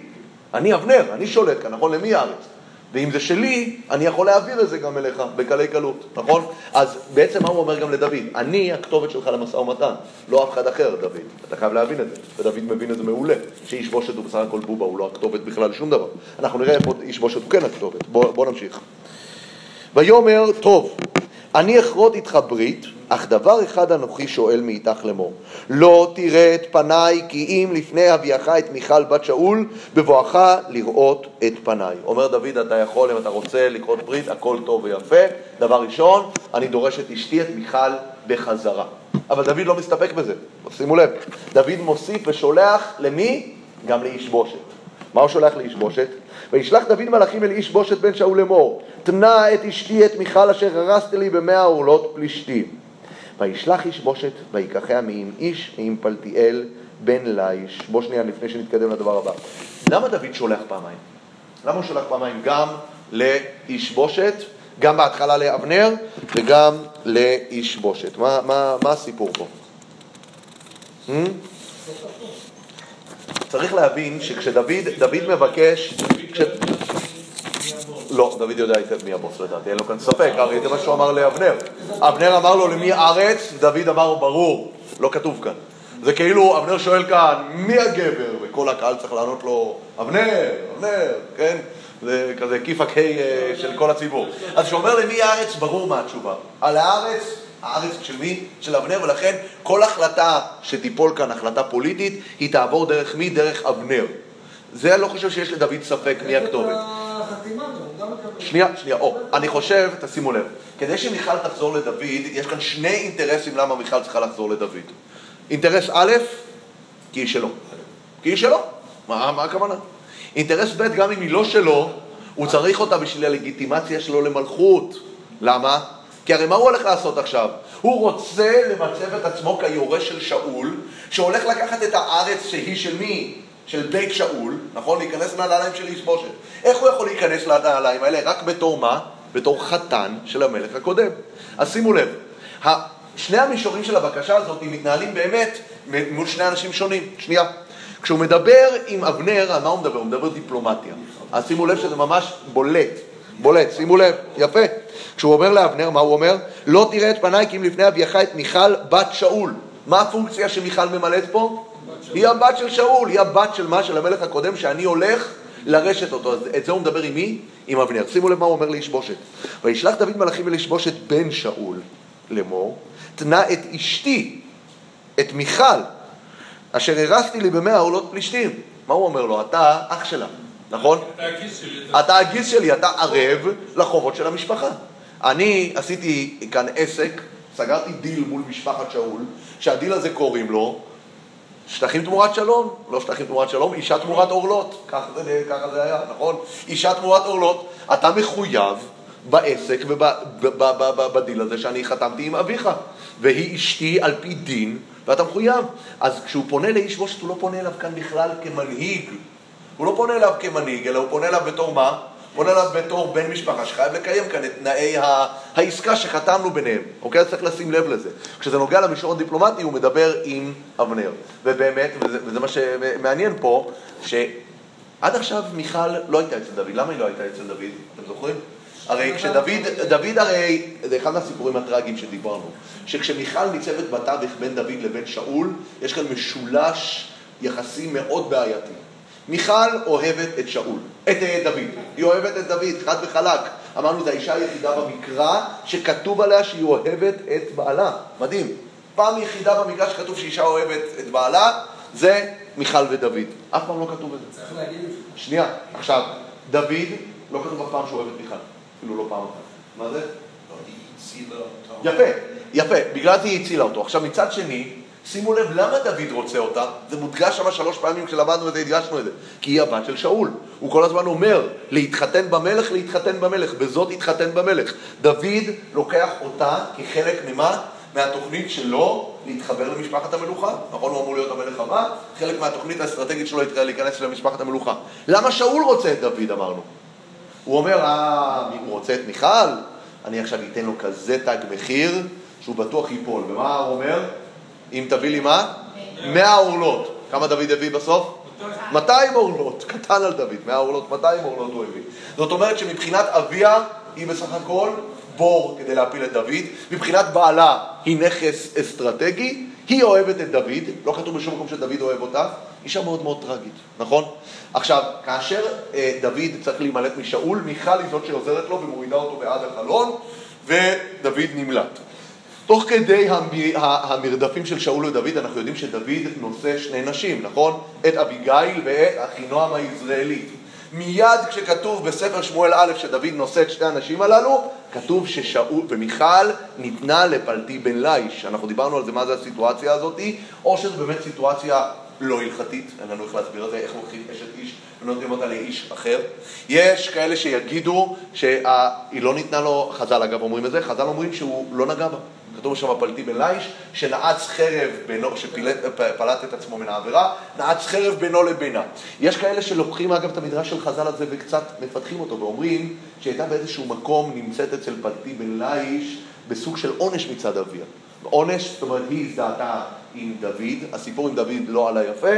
אני אבנר, אני שולט כאן, נכון? למי הארץ? ואם זה שלי, אני יכול להעביר את זה גם אליך, בקלי קלות, נכון? אז בעצם מה הוא אומר גם לדוד? אני הכתובת שלך למשא ומתן, לא אף אחד אחר, דוד. אתה חייב להבין את זה, ודוד מבין את זה מעולה, שאיש בושת הוא בסך הכל בובה, הוא לא הכתובת בכלל לשום דבר. אנחנו נראה איפה איש בושת הוא כן הכתובת. בוא, בוא נמשיך. ויאמר, טוב, אני אכרות איתך ברית, אך דבר אחד אנוכי שואל מאיתך לאמור, לא תראה את פניי כי אם לפני אביאך את מיכל בת שאול, בבואך לראות את פניי. אומר דוד, אתה יכול, אם אתה רוצה לקרות ברית, הכל טוב ויפה. דבר ראשון, אני דורש את אשתי, את מיכל, בחזרה. אבל דוד לא מסתפק בזה, שימו לב. דוד מוסיף ושולח למי? גם לאיש בושת. מה הוא שולח לאיש בושת? וישלח דוד מלאכים אל איש בושת בן שאול לאמור, תנה את אשתי את מיכל אשר הרסת לי במאה עורלות פלישתים. וישלח איש בושת ויקחיה מעם איש מעם פלטיאל בן ליש. בוא שנייה לפני שנתקדם לדבר הבא. למה דוד שולח פעמיים? למה הוא שולח פעמיים גם לאיש בושת, גם בהתחלה לאבנר וגם לאיש בושת? מה, מה, מה הסיפור פה? Hmm? צריך להבין שכשדוד דוד מבקש... כש... לא, דוד יודע היטב מי הבוס לדעתי, אין לו כאן ספק, הרי זה מה שהוא אמר לאבנר. אבנר אמר לו למי ארץ, דוד אמר ברור, לא כתוב כאן. זה כאילו אבנר שואל כאן, מי הגבר? וכל הקהל צריך לענות לו, אבנר, אבנר, כן? זה כזה כיפק ה' אה, של כל הציבור. אז כשאומר למי הארץ, ברור מה התשובה. על הארץ, הארץ של מי? של אבנר, ולכן כל החלטה שתיפול כאן, החלטה פוליטית, היא תעבור דרך מי? דרך אבנר. זה אני לא חושב שיש לדוד ספק מי הכתובת. החתימה. שנייה, שנייה, או, אני חושב, תשימו לב, כדי שמיכל תחזור לדוד, יש כאן שני אינטרסים למה מיכל צריכה לחזור לדוד. אינטרס א', כי היא שלו. כי היא שלו. מה, מה הכוונה? אינטרס ב', גם אם היא לא שלו, הוא צריך אותה בשביל הלגיטימציה שלו למלכות. למה? כי הרי מה הוא הולך לעשות עכשיו? הוא רוצה למצב את עצמו כיורש של שאול, שהולך לקחת את הארץ שהיא של מי? של בית שאול, נכון? להיכנס לנעליים של איש בושת. איך הוא יכול להיכנס לנעליים האלה? רק בתור מה? בתור חתן של המלך הקודם. אז שימו לב, שני המישורים של הבקשה הזאת מתנהלים באמת מול שני אנשים שונים. שנייה. כשהוא מדבר עם אבנר, על מה הוא מדבר? הוא מדבר דיפלומטיה. אז שימו לב שזה ממש בולט. בולט, שימו לב, יפה. כשהוא אומר לאבנר, מה הוא אומר? לא תראה את פניי כי אם לפני אביך את מיכל בת שאול. מה הפונקציה שמיכל ממלאת פה? היא הבת של שאול, היא הבת של מה? של המלך הקודם, שאני הולך לרשת אותו. אז את זה הוא מדבר עם מי? עם אבנר. שימו לב מה הוא אומר לאיש בושת. וישלח דוד מלאכים אל בן שאול לאמור, תנה את אשתי, את מיכל, אשר הרסתי לי במאה עולות פלישתים. מה הוא אומר לו? אתה אח שלה, נכון? אתה הגיס שלי. אתה הגיס שלי, אתה ערב לחובות של המשפחה. אני עשיתי כאן עסק, סגרתי דיל מול משפחת שאול, שהדיל הזה קוראים לו שטחים תמורת שלום, לא שטחים תמורת שלום, אישה תמורת עורלות, ככה זה, ככה זה היה, נכון? אישה תמורת עורלות, אתה מחויב בעסק ובדיל הזה שאני חתמתי עם אביך, והיא אשתי על פי דין, ואתה מחויב. אז כשהוא פונה לאיש בושת, הוא לא פונה אליו כאן בכלל כמנהיג, הוא לא פונה אליו כמנהיג, אלא הוא פונה אליו בתור מה? פונה אליו בתור בן משפחה שחייב לקיים כאן את תנאי העסקה שחתמנו ביניהם, אוקיי? אז צריך לשים לב לזה. כשזה נוגע למישור הדיפלומטי, הוא מדבר עם אבנר. ובאמת, וזה, וזה מה שמעניין פה, שעד עכשיו מיכל לא הייתה אצל דוד. למה היא לא הייתה אצל דוד? אתם זוכרים? הרי כשדוד, דוד הרי, זה אחד מהסיפורים הטראגיים שדיברנו, שכשמיכל ניצבת בתווך בין דוד לבין שאול, יש כאן משולש יחסים מאוד בעייתי. מיכל אוהבת את שאול, את דוד, היא אוהבת את דוד, חד וחלק. אמרנו, זו האישה היחידה במקרא שכתוב עליה שהיא אוהבת את בעלה. מדהים. פעם יחידה במקרא שכתוב שאישה אוהבת את בעלה, זה מיכל ודוד. אף פעם לא כתוב את זה. צריך להגיד את זה. שנייה, עכשיו, דוד, לא כתוב אף פעם שהוא אוהב את מיכל. אפילו לא פעם אחת. מה זה? לא. יפה, יפה, בגלל זה היא הצילה אותו. עכשיו מצד שני, שימו לב למה דוד רוצה אותה, זה מודגש שם שלוש פעמים כשלמדנו את זה, הדגשנו את זה, כי היא הבת של שאול. הוא כל הזמן אומר, להתחתן במלך, להתחתן במלך, בזאת התחתן במלך. דוד לוקח אותה כחלק ממה? מהתוכנית שלו להתחבר למשפחת המלוכה. נכון, הוא אמור להיות המלך הבא, חלק מהתוכנית האסטרטגית שלו להיכנס למשפחת המלוכה. למה שאול רוצה את דוד, אמרנו? הוא אומר, אה, הוא רוצה את מיכל? אני עכשיו אתן לו כזה תג מחיר שהוא בטוח ייפול. ומה הוא אומר? אם תביא לי מה? מאה עורלות. כמה דוד הביא בסוף? 200 עורלות. קטן על דוד. 100 עורלות, 200 עורלות הוא הביא. זאת אומרת שמבחינת אביה היא בסך הכל בור כדי להפיל את דוד. מבחינת בעלה היא נכס אסטרטגי. היא אוהבת את דוד, לא כתוב בשום מקום שדוד אוהב אותה, אישה מאוד מאוד טרגית, נכון? עכשיו, כאשר אה, דוד צריך להימלט משאול, מיכל היא זאת שעוזרת לו ומורידה אותו בעד החלון, ודוד נמלט. תוך כדי המרדפים של שאול ודוד, אנחנו יודעים שדוד נושא שני נשים, נכון? את אביגיל ואת אחינועם היזרעאלית. מיד כשכתוב בספר שמואל א' שדוד נושא את שתי הנשים הללו, כתוב ששאול ומיכל ניתנה לפלטי בן ליש. אנחנו דיברנו על זה, מה זה הסיטואציה הזאת, או שזו באמת סיטואציה לא הלכתית, אין לנו איך להסביר את זה, איך לוקחים אשת איש ונותנים אותה לאיש אחר. יש כאלה שיגידו שהיא לא ניתנה לו, חז"ל אגב אומרים את זה, חז"ל אומרים שהוא לא נגע בה. כתוב שם פלטי בן ליש, שנעץ חרב בינו, שפלט את עצמו מן העבירה, נעץ חרב בינו לבינה. יש כאלה שלוקחים אגב את המדרש של חז"ל הזה וקצת מפתחים אותו ואומרים שהייתה באיזשהו מקום נמצאת אצל פלטי בן ליש בסוג של עונש מצד אביה. עונש, זאת אומרת, היא הזדהתה עם דוד, הסיפור עם דוד לא עלה יפה,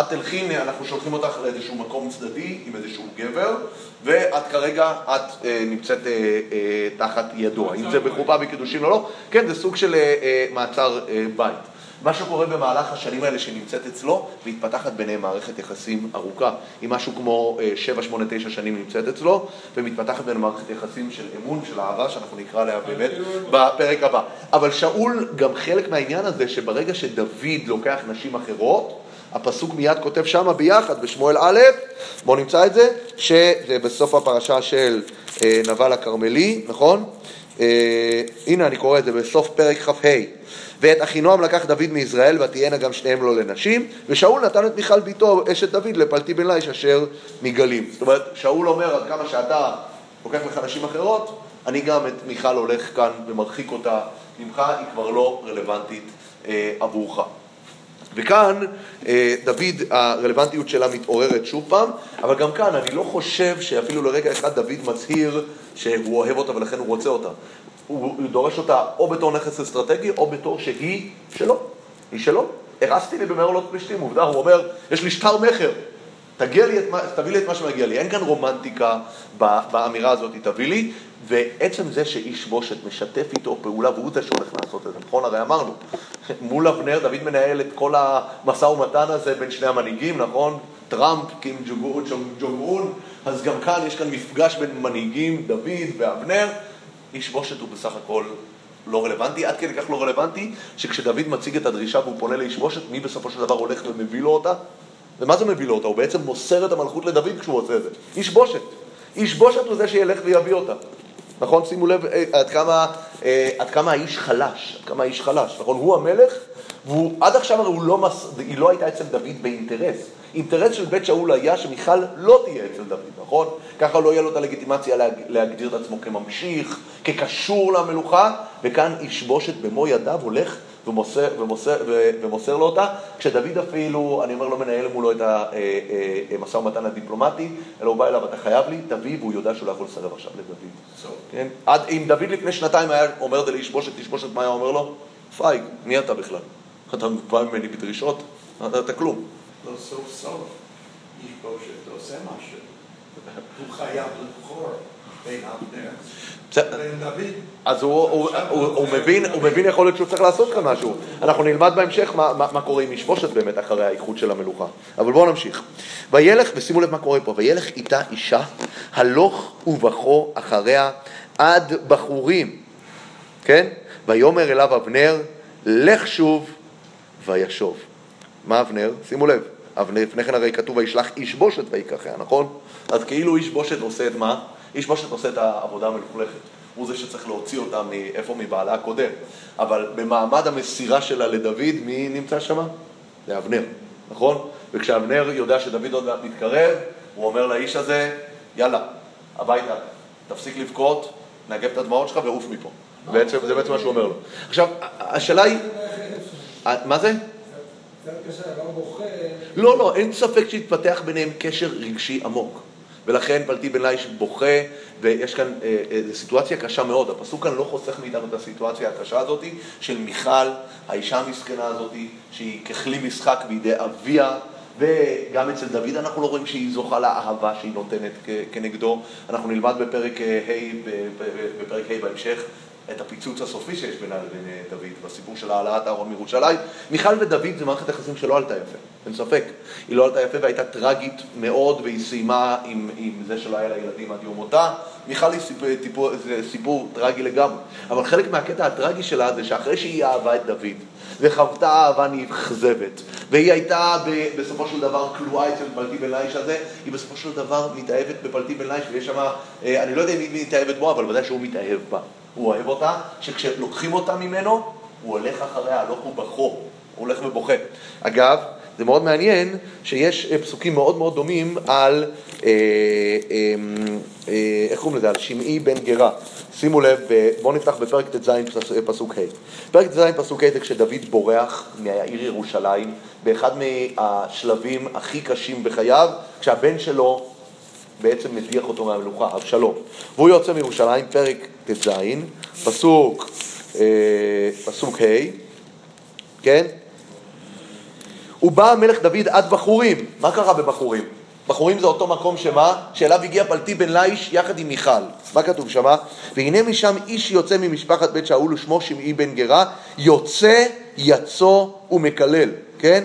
את תלכי, אנחנו שולחים אותך לאיזשהו מקום צדדי עם איזשהו גבר, ואת כרגע, את אה, נמצאת אה, אה, תחת ידו. האם זה בחופה בקידושין או לא? כן, זה סוג של אה, אה, מעצר אה, בית. מה שקורה במהלך השנים האלה שנמצאת אצלו, מתפתחת ביניהם מערכת יחסים ארוכה. היא משהו כמו 7, 8, 9 שנים נמצאת אצלו, ומתפתחת ביניהם מערכת יחסים של אמון, של אהבה, שאנחנו נקרא עליה באמת בפרק הבא. אבל שאול, גם חלק מהעניין הזה, שברגע שדוד לוקח נשים אחרות, הפסוק מיד כותב שמה ביחד, בשמואל א', בואו נמצא את זה, שזה בסוף הפרשה של אה, נבל הכרמלי, נכון? אה, הנה אני קורא את זה בסוף פרק כ"ה. ואת אחינועם לקח דוד מישראל, ותהיינה גם שניהם לו לנשים, ושאול נתן את מיכל ביתו, אשת דוד, לפלטי בן ליש אשר מגלים. זאת אומרת, שאול אומר, עד כמה שאתה לוקח לך נשים אחרות, אני גם את מיכל הולך כאן ומרחיק אותה ממך, היא כבר לא רלוונטית אה, עבורך. וכאן אה, דוד, הרלוונטיות שלה מתעוררת שוב פעם, אבל גם כאן אני לא חושב שאפילו לרגע אחד דוד מצהיר שהוא אוהב אותה ולכן הוא רוצה אותה. הוא, דורש אותה או בתור נכס אסטרטגי או בתור שהיא שלו, היא שלו. הרסתי לי במעולות פלישתים, עובדה, הוא אומר, יש לי שטר מכר, תביא לי את מה שמגיע לי. אין כאן רומנטיקה באמירה הזאת, תביא לי, ועצם זה שאיש בושת משתף איתו פעולה, והוא זה שהולך לעשות את זה, נכון? הרי אמרנו, מול אבנר דוד מנהל את כל המשא ומתן הזה בין שני המנהיגים, נכון? טראמפ, קים ג'ונג און, אז גם כאן יש כאן מפגש בין מנהיגים, דוד ואבנר. איש בושת הוא בסך הכל לא רלוונטי, עד כדי כך לא רלוונטי, שכשדוד מציג את הדרישה והוא פונה לאיש בושת, מי בסופו של דבר הולך ומביא לו אותה? ומה זה מביא לו אותה? הוא בעצם מוסר את המלכות לדוד כשהוא עושה את זה. איש בושת. איש בושת הוא זה שילך ויביא אותה. נכון? שימו לב אה, עד כמה, אה, עד כמה האיש חלש, עד כמה האיש חלש, נכון? הוא המלך, ועד עכשיו הרי לא מס... היא לא הייתה אצל דוד באינטרס. אינטרס של בית שאול היה שמיכל לא תהיה אצל דוד, נכון? ככה לא יהיה לו את הלגיטימציה להג... להגדיר את עצמו כממשיך, כקשור למלוכה, וכאן איש בושת במו ידיו הולך ומוסר, ומוסר, ומוסר לו אותה, כשדוד אפילו, אני אומר, לא מנהל מולו את המשא ומתן הדיפלומטי, אלא הוא בא אליו, אתה חייב לי, תביא, והוא יודע שהוא לא יכול לסרב עכשיו לדוד. כן? עד, אם דוד לפני שנתיים היה אומר את זה לאיש בושת, מה היה אומר לו? פייג, מי אתה בכלל? אתה בא ממני בדרישות? אתה כלום. לא סוף סוף איש בושת עושה משהו. הוא חייב לבחור בין אבנר אז הוא, מבין, יכול להיות שהוא צריך לעשות כאן משהו. אנחנו נלמד בהמשך מה, קורה עם איש בושת באמת אחרי האיחוד של המלוכה. אבל בואו נמשיך. וילך, ושימו לב מה קורה פה, וילך איתה אישה, הלוך ובכו אחריה עד בחורים, כן? ויאמר אליו אבנר, לך שוב וישוב. מה אבנר? שימו לב, אבנר, לפני כן הרי כתוב וישלח איש בושת ויקחיה, נכון? אז כאילו איש בושת עושה את מה? איש בושת עושה את העבודה המלוכלכת. הוא זה שצריך להוציא אותה מאיפה מבעלה הקודם. אבל במעמד המסירה שלה לדוד, מי נמצא שם? זה אבנר, נכון? וכשאבנר יודע שדוד עוד מעט מתקרב, הוא אומר לאיש הזה, יאללה, הביתה, תפסיק לבכות, נגב את הדמעות שלך ועוף מפה. בעצם, זה בעצם מה שהוא אומר לו. עכשיו, השאלה היא... מה זה? לא, לא, אין ספק שהתפתח ביניהם קשר רגשי עמוק. ולכן פלטי בן ליש בוכה, ויש כאן אה, אה, סיטואציה קשה מאוד. הפסוק כאן לא חוסך מאיתנו את הסיטואציה הקשה הזאת של מיכל, האישה המסכנה הזאת, שהיא ככלי משחק בידי אביה. וגם אצל דוד אנחנו לא רואים שהיא זוכה לאהבה שהיא נותנת כנגדו. אנחנו נלמד בפרק אה, ה', בפרק ה' בהמשך, את הפיצוץ הסופי שיש בינה לבין אה, דוד, בסיפור של העלאת אהרון מירושלים. מיכל ודוד זה מערכת יחסים שלא עלתה יפה, אין ספק. היא לא עלתה יפה והייתה טרגית מאוד, והיא סיימה עם, עם זה שלא היה לה ילדים עד יום מותה. מיכל היא סיפור, סיפור, זה סיפור טרגי לגמרי. אבל חלק מהקטע הטרגי שלה זה שאחרי שהיא אהבה את דוד, וחוותה אהבה נאכזבת, והיא הייתה בסופו של דבר כלואה אצל פלטי בן ליש הזה, היא בסופו של דבר מתאהבת בפלטי בן ליש, ויש שם, אה, אני לא יודע אם היא מתאהבת בו, אבל ודאי שהוא מתאהב בה. הוא אוהב אותה, שכשלוקחים אותה ממנו, הוא הולך אחריה, הלוך הוא בכו, הוא הולך ובוכה. אגב, זה מאוד מעניין שיש אה, פסוקים מאוד מאוד דומים על, אה, אה, אה, איך קוראים לזה? על שמעי בן גרה. שימו לב, בואו נפתח בפרק ט"ז פסוק ה'. פרק ט"ז פסוק ה' זה כשדוד בורח מהעיר ירושלים, באחד מהשלבים הכי קשים בחייו, כשהבן שלו בעצם מדיח אותו מהמלוכה, אבשלום. והוא יוצא מירושלים, פרק ט"ז, פסוק, אה, פסוק ה', כן? ובא המלך דוד עד בחורים. מה קרה בבחורים? בחורים זה אותו מקום שמה? שאליו הגיע פלטי בן ליש יחד עם מיכל. מה כתוב שמה? והנה משם איש יוצא ממשפחת בית שאול ושמו שמעי בן גרה, יוצא, יצוא ומקלל, כן?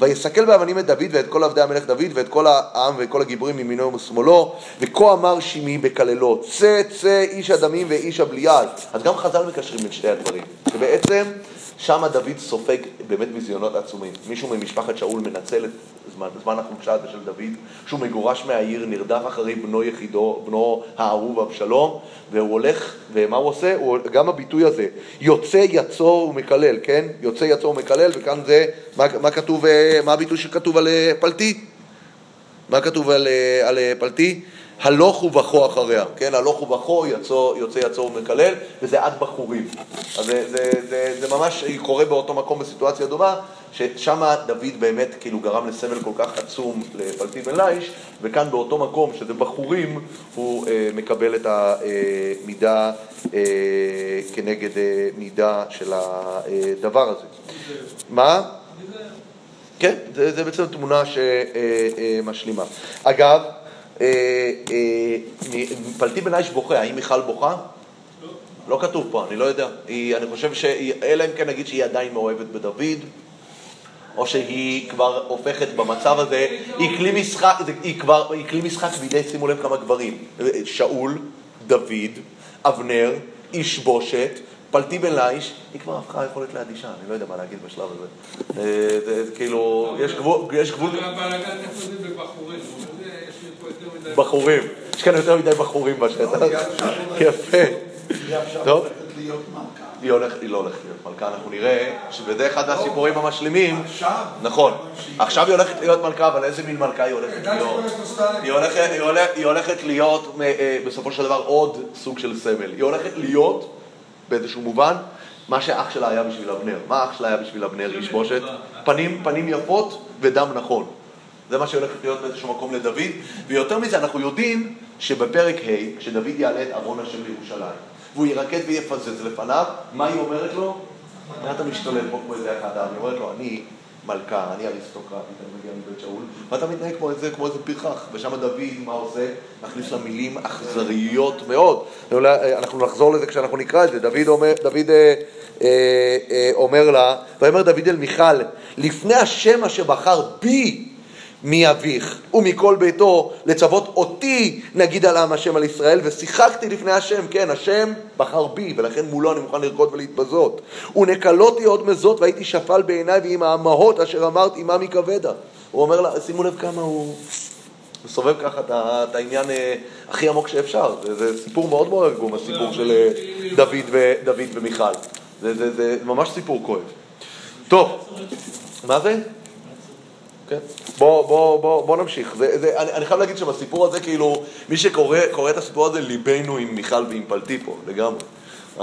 ויסכל באבנים את דוד ואת כל עבדי המלך דוד ואת כל העם ואת כל הגיבורים מימינו ומשמאלו וכה אמר שמעי בקללו צא צא איש הדמים ואיש הבליעל אז גם חז"ל מקשרים בין שני הדברים שבעצם שם דוד סופג באמת מזיונות עצומים מישהו ממשפחת שאול מנצל את זמן, זמן החולשה הזה של דוד שהוא מגורש מהעיר, נרדף אחרי בנו יחידו, בנו האהוב אבשלום והוא הולך, ומה הוא עושה? הוא, גם הביטוי הזה, יוצא יצור ומקלל, כן? יוצא יצור ומקלל, וכאן זה, מה, מה כתוב, מה הביטוי שכתוב על אה, פלטי? מה כתוב על, אה, על אה, פלטי? הלוך ובכו אחריה, כן, הלוך ובכו, יצא, יוצא יצור ומקלל, וזה עד בחורים. אז זה, זה, זה, זה ממש קורה באותו מקום בסיטואציה דומה, ששם דוד באמת כאילו גרם לסמל כל כך עצום לפלטי בן ליש, וכאן באותו מקום, שזה בחורים, הוא אה, מקבל את המידה אה, כנגד אה, מידה של הדבר הזה. מה? כן, זה, זה בעצם תמונה שמשלימה. אגב, אה, אה, פלטי בן איש בוכה, האם מיכל בוכה? לא. לא כתוב פה, אני לא יודע. היא, אני חושב ש... אלא אם כן נגיד שהיא עדיין מאוהבת בדוד, או שהיא כבר הופכת במצב הזה, היא כלי משחק, היא כבר, היא כלי משחק בידי, שימו לב כמה גברים, שאול, דוד, אבנר, איש בושת, פלטי בן ליש, היא כבר הפכה יכולת לאדישה, אני לא יודע מה להגיד בשלב הזה. אה, זה כאילו, יש גבול... יש גבול... בחורים. יש כאן יותר מדי בחורים בשטח. יפה. טוב. היא הולכת, היא לא הולכת להיות מלכה, אנחנו נראה שבזה אחד מהסיפורים המשלימים, נכון, עכשיו היא הולכת להיות מלכה, אבל איזה מין מלכה היא הולכת להיות? היא הולכת להיות אה, בסופו של דבר עוד סוג של סמל, היא הולכת להיות באיזשהו מובן מה שאח שלה היה בשביל אבנר, מה אח שלה היה בשביל אבנר איש בושת? פנים יפות ודם נכון. זה מה שהולך להיות באיזשהו מקום לדוד, ויותר מזה אנחנו יודעים שבפרק ה', כשדוד יעלה את ארון השם לירושלים, והוא ירקד ויפזז לפניו, מה היא אומרת לו? מה אתה משתולל פה כמו איזה אחד העם? היא אומרת לו, אני מלכה, אני אריסטוקרטית, אני מגיע מבית שאול, ואתה מתנהג כמו איזה, כמו איזה פרחח, ושם דוד, מה עושה? מכניס לה מילים אכזריות מאוד. אנחנו נחזור לזה כשאנחנו נקרא את זה. דוד אומר, דוד, אה, אה, אה, אומר לה, ויאמר דוד אל מיכל, לפני השם אשר בחר בי מאביך ומכל ביתו לצוות אותי נגיד על עם השם על ישראל ושיחקתי לפני השם, כן, השם בחר בי ולכן מולו אני מוכן לרקוד ולהתבזות. ונקלותי עוד מזאת והייתי שפל בעיניי ועם האמהות אשר אמרת עמם יכבדה הוא אומר לה, שימו לב כמה הוא מסובב ככה את העניין אה, הכי עמוק שאפשר. זה, זה סיפור מאוד מאוד עגום הסיפור של אה, דוד, ו, דוד ומיכל. זה, זה, זה ממש סיפור כואב. טוב, מה זה? כן? בוא, בוא, בוא, בוא נמשיך. זה, זה, אני, אני חייב להגיד שבסיפור הזה, כאילו, מי שקורא את הסיפור הזה, ליבנו עם מיכל ועם פלטי פה, לגמרי. Uh, uh,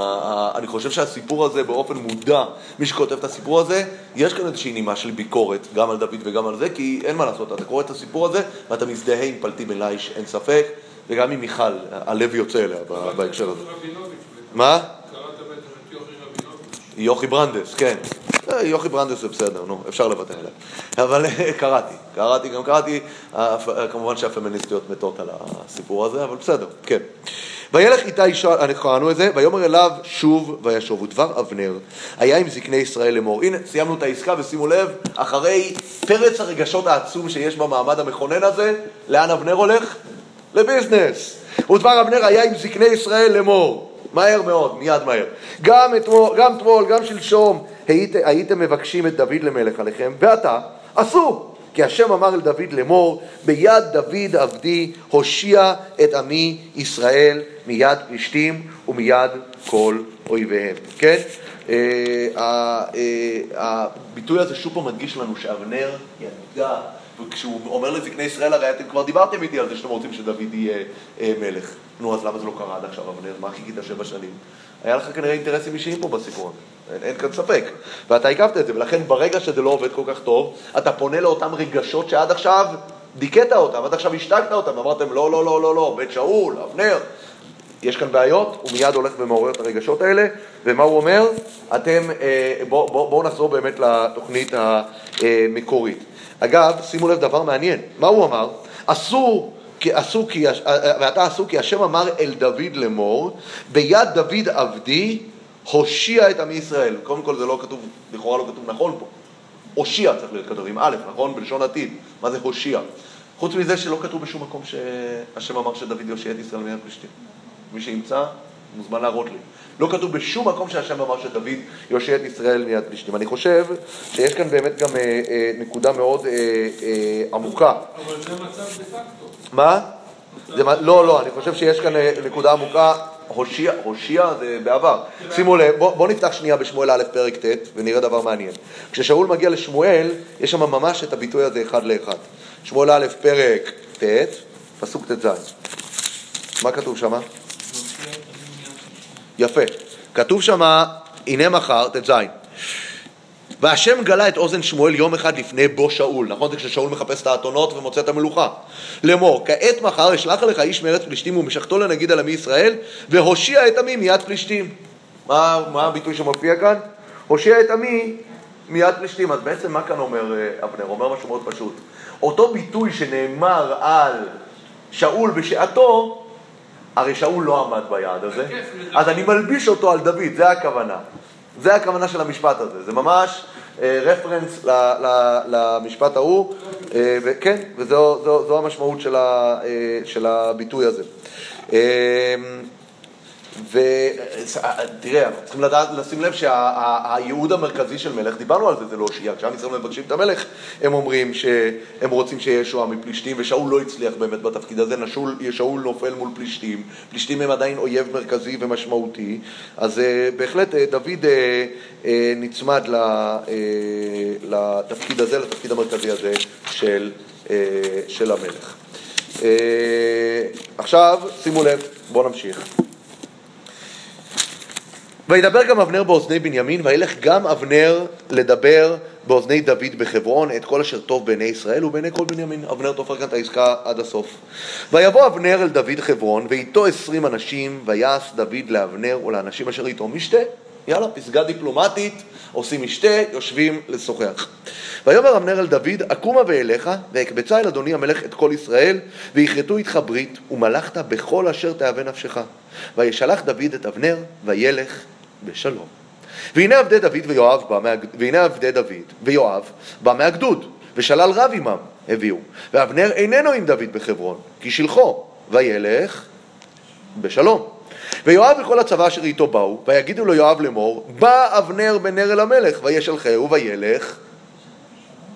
אני חושב שהסיפור הזה באופן מודע, מי שכותב את הסיפור הזה, יש כאן איזושהי נימה של ביקורת, גם על דוד וגם על זה, כי אין מה לעשות, אתה קורא את הסיפור הזה ואתה מזדהה עם פלטי בן ליש, אין ספק, וגם עם מיכל, הלב יוצא אליה בהקשר הזה. מה? קראת בטח את יוכי רבינוביץ'. יוכי ברנדס, כן. אה, יוכי ברנדס זה בסדר, נו, אפשר לוותר עליה. אבל אה, קראתי, קראתי, גם קראתי, אה, כמובן שהפמיניסטיות מתות על הסיפור הזה, אבל בסדר, כן. וילך איתה אישה, אנחנו קראנו את זה, ויאמר אליו שוב וישוב, ודבר אבנר היה עם זקני ישראל לאמור. הנה, סיימנו את העסקה ושימו לב, אחרי פרץ הרגשות העצום שיש במעמד המכונן הזה, לאן אבנר הולך? לביזנס. ודבר אבנר היה עם זקני ישראל לאמור. מהר מאוד, מיד מהר. גם אתמול, גם אתמול, גם שלשום, היית, הייתם מבקשים את דוד למלך עליכם, ועתה, עשו. כי השם אמר אל דוד לאמור, ביד דוד עבדי הושיע את עמי ישראל מיד פלישתים ומיד כל אויביהם. כן? אה, אה, הביטוי הזה שוב פעם מדגיש לנו שאבנר ידע וכשהוא אומר לזקני ישראל, הרי אתם כבר דיברתם איתי על זה שאתם רוצים שדוד יהיה אה, מלך. נו, אז למה זה לא קרה עד עכשיו, אבנר? מה חיכית שבע שנים? היה לך כנראה אינטרסים אישיים פה בסיפור הזה, אין, אין כאן ספק. ואתה הקפת את זה, ולכן ברגע שזה לא עובד כל כך טוב, אתה פונה לאותם רגשות שעד עכשיו דיכאת אותם, עד עכשיו השתקת אותם, ואמרתם לא, לא, לא, לא, לא, בית שאול, אבנר. יש כאן בעיות, הוא מיד הולך ומעורר את הרגשות האלה, ומה הוא אומר? אתם, אה, בואו בוא, בוא נחזור באמת לתוכנית המקורית. אגב, שימו לב דבר מעניין, מה הוא אמר? אסור כי עשו כי, ואתה עשו כי השם אמר אל דוד לאמור, ביד דוד עבדי הושיע את עמי ישראל. קודם כל זה לא כתוב, לכאורה לא כתוב נכון פה. הושיע צריך להיות כתוב עם א', נכון? בלשון עתיד. מה זה הושיע? חוץ מזה שלא כתוב בשום מקום שהשם אמר שדוד יושיע את ישראל מיד פלישתים. מי שימצא, מוזמן להראות לי. לא כתוב בשום מקום שהשם אמר שדוד יושיע את ישראל מיד פלישתים. אני חושב שיש כאן באמת גם אה, אה, נקודה מאוד אה, אה, עמוקה. אבל זה מצב דה פקטו. מה? זה, לא, לא, אני חושב שיש כאן אה, נקודה עמוקה. הושיע, הושיע זה בעבר. שימו לב, בואו בוא נפתח שנייה בשמואל א' פרק ט' ונראה דבר מעניין. כששאול מגיע לשמואל, יש שם ממש את הביטוי הזה אחד לאחד. שמואל א' פרק ט', פסוק ט"ז. מה כתוב שמה? יפה. כתוב שמה, הנה מחר, ט"ז. והשם גלה את אוזן שמואל יום אחד לפני בוא שאול, נכון? זה כששאול מחפש את האתונות ומוצא את המלוכה. לאמור, כעת מחר אשלח עליך איש מארץ פלישתים ומשכתו לנגיד על עמי ישראל, והושיע את עמי מיד פלישתים. מה, מה הביטוי שמופיע כאן? הושיע את עמי מיד פלישתים. אז בעצם מה כאן אומר אה, אבנר? אומר משהו מאוד פשוט. אותו ביטוי שנאמר על שאול בשעתו, הרי שאול לא עמד ביעד הזה, אז אני מלביש אותו על דוד, זה הכוונה. זה הכוונה של המשפט הזה, זה ממש רפרנס למשפט ההוא, אה, וכן, וזו זו, זו המשמעות אה, של הביטוי הזה. אה, ותראה, אנחנו צריכים לדעת, לשים לב שהייעוד המרכזי של מלך, דיברנו על זה, זה להושיע. כשעם ישראל מבקשים את המלך, הם אומרים שהם רוצים שיהיה שואה מפלישתים, ושאול לא הצליח באמת בתפקיד הזה, נשול, שאול נופל מול פלישתים. פלישתים הם עדיין אויב מרכזי ומשמעותי, אז אה, בהחלט אה, דוד אה, נצמד לתפקיד הזה, לתפקיד המרכזי הזה של, של המלך. עכשיו, שימו לב, בואו נמשיך. וידבר גם אבנר באוזני בנימין, וילך גם אבנר לדבר באוזני דוד בחברון את כל אשר טוב בעיני ישראל ובעיני כל בנימין. אבנר תופר כאן את העסקה עד הסוף. ויבוא אבנר אל דוד חברון, ואיתו עשרים אנשים, ויעש דוד לאבנר ולאנשים אשר איתו משתה. יאללה, פסגה דיפלומטית, עושים משתה, יושבים לשוחח. ויאמר אבנר אל דוד, אקומה ואליך, ואקבצה אל אדוני המלך את כל ישראל, ויכרתו איתך ברית, ומלכת בכל אשר תאווה נפשך. וישלח דוד את אבנר, וילך בשלום. והנה עבדי דוד ויואב בא, מהג... והנה עבדי דוד ויואב בא מהגדוד, ושלל רב עמם הביאו. ואבנר איננו עם דוד בחברון, כי שלחו, וילך בשלום. ויואב וכל הצבא אשר איתו באו, ויגידו לו יואב לאמור, בא אבנר בן נר אל המלך, וישלחהו וילך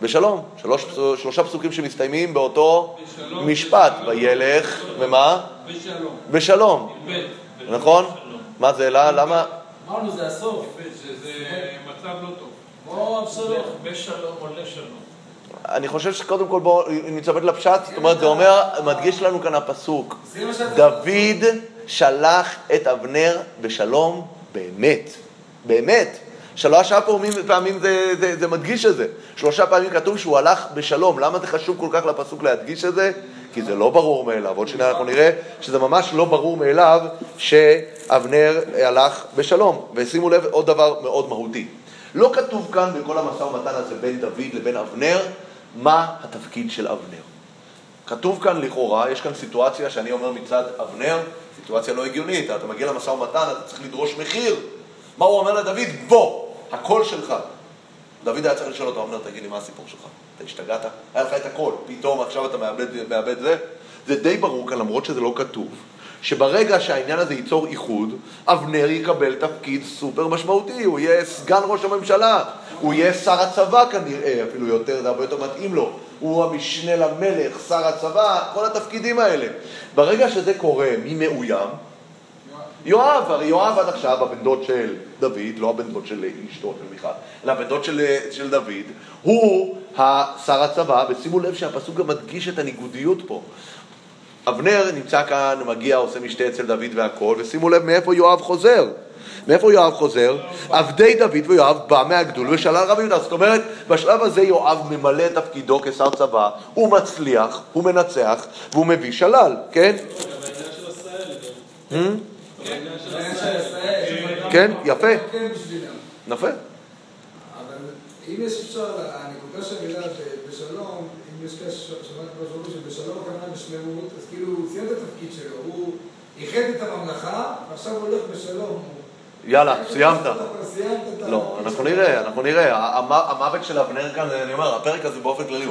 בשלום. שלוש, שלושה פסוקים שמסתיימים באותו בשלום, משפט, בשלום, וילך, בשלום, ומה? בשלום. בשלום. נכון? מה זה, למה? אמרנו, זה הסוף. שזה מצב לא טוב. בוא, אבשלום. בשלום עולה שלום. אני חושב שקודם כל בואו נצמד לפשט, זאת אומרת זה אומר, מדגיש לנו כאן הפסוק, דוד שלח את אבנר בשלום באמת, באמת. שלושה פעמים, פעמים זה, זה, זה מדגיש את זה. שלושה פעמים כתוב שהוא הלך בשלום. למה זה חשוב כל כך לפסוק להדגיש את זה? כי זה לא ברור מאליו. עוד שנייה אנחנו נראה שזה ממש לא ברור מאליו שאבנר הלך בשלום. ושימו לב עוד דבר מאוד מהותי. לא כתוב כאן בכל המשא ומתן הזה בין דוד לבין אבנר מה התפקיד של אבנר. כתוב כאן לכאורה, יש כאן סיטואציה שאני אומר מצד אבנר, סיטואציה לא הגיונית, אתה מגיע למשא ומתן, אתה צריך לדרוש מחיר. מה הוא אומר לדוד? בוא, הכל שלך. דוד היה צריך לשאול אותו, אבנר, תגיד לי, מה הסיפור שלך? אתה השתגעת? היה לך את הכל, פתאום עכשיו אתה מאבד, מאבד זה? זה די ברור כאן, למרות שזה לא כתוב, שברגע שהעניין הזה ייצור איחוד, אבנר יקבל תפקיד סופר משמעותי, הוא יהיה סגן ראש הממשלה, הוא יהיה שר הצבא כנראה, אפילו יותר, זה הרבה יותר מתאים לו, הוא המשנה למלך, שר הצבא, כל התפקידים האלה. ברגע שזה קורה, מי מאוים? יואב, הרי יואב עד עכשיו הבן דוד של דוד, לא הבן דוד של אשתו של מיכל, אלא הבן דוד של, של דוד, הוא שר הצבא, ושימו לב שהפסוק גם מדגיש את הניגודיות פה. אבנר נמצא כאן, מגיע, עושה משתה אצל דוד והכל, ושימו לב מאיפה יואב חוזר. מאיפה יואב חוזר? עבדי דוד ויואב בא מהגדול ושלל רבי יהודה. זאת אומרת, בשלב הזה יואב ממלא את תפקידו כשר צבא, הוא מצליח, הוא מנצח, והוא מביא שלל, כן? כן, יפה. יפה. אבל אם יש אפשר, הנקודה של המילה בשלום, אם יש קשר, שמעתי כבר שבשלום הכוונה בשלמות, אז כאילו הוא סיים את התפקיד שלו, הוא איחד את הממלכה, ועכשיו הוא הולך בשלום. יאללה, סיימת. לא, אנחנו נראה, אנחנו נראה. המוות של אבנר כאן, אני אומר, הפרק הזה באופן כללי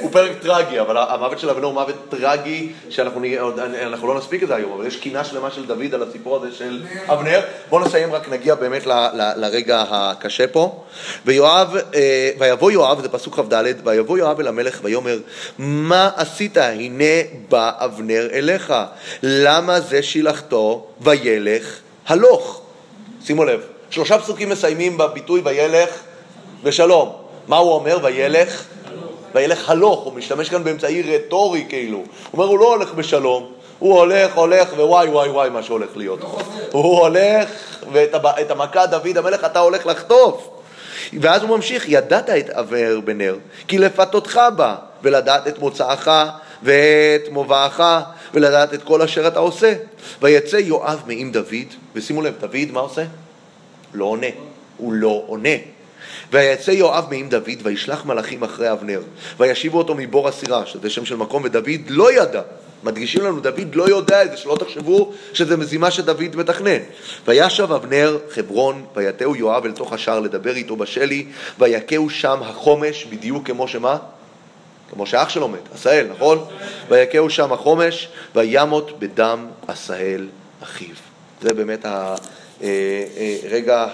הוא פרק טרגי, אבל המוות של אבנר הוא מוות טרגי, שאנחנו לא נספיק את זה היום, אבל יש קינה שלמה של דוד על הסיפור הזה של אבנר. בואו נסיים, רק נגיע באמת לרגע הקשה פה. ויואב, אה, ויבוא יואב, זה פסוק כ"ד, ויבוא יואב אל המלך ויאמר, מה עשית? הנה בא אבנר אליך. למה זה שילחתו וילך הלוך? שימו לב, שלושה פסוקים מסיימים בביטוי וילך ושלום. מה הוא אומר? וילך? וילך הלוך, הוא משתמש כאן באמצעי רטורי כאילו. הוא אומר, הוא לא הולך בשלום, הוא הולך, הולך, ווואי וואי וואי מה שהולך להיות. לא. הוא הולך, ואת המכה דוד המלך אתה הולך לחטוף. ואז הוא ממשיך, ידעת את אבנר בן נר, כי לפתותך בא, ולדעת את מוצאך ואת מובאך, ולדעת את כל אשר אתה עושה. ויצא יואב מעם דוד, ושימו לב, דוד מה עושה? לא עונה, הוא לא עונה. ויצא יואב מעם דוד, וישלח מלאכים אחרי אבנר, וישיבו אותו מבור הסירה, שזה שם של מקום, ודוד לא ידע. מדגישים לנו, דוד לא יודע את זה, שלא תחשבו שזה מזימה שדוד מתכנן. וישב אבנר חברון, ויתהו יואב אל תוך השער לדבר איתו בשלי, ויכהו שם החומש, בדיוק כמו שמה? כמו שאח שלו מת, עשהאל, נכון? ויכהו שם החומש, וימות בדם עשהאל אחיו. זה באמת הרגע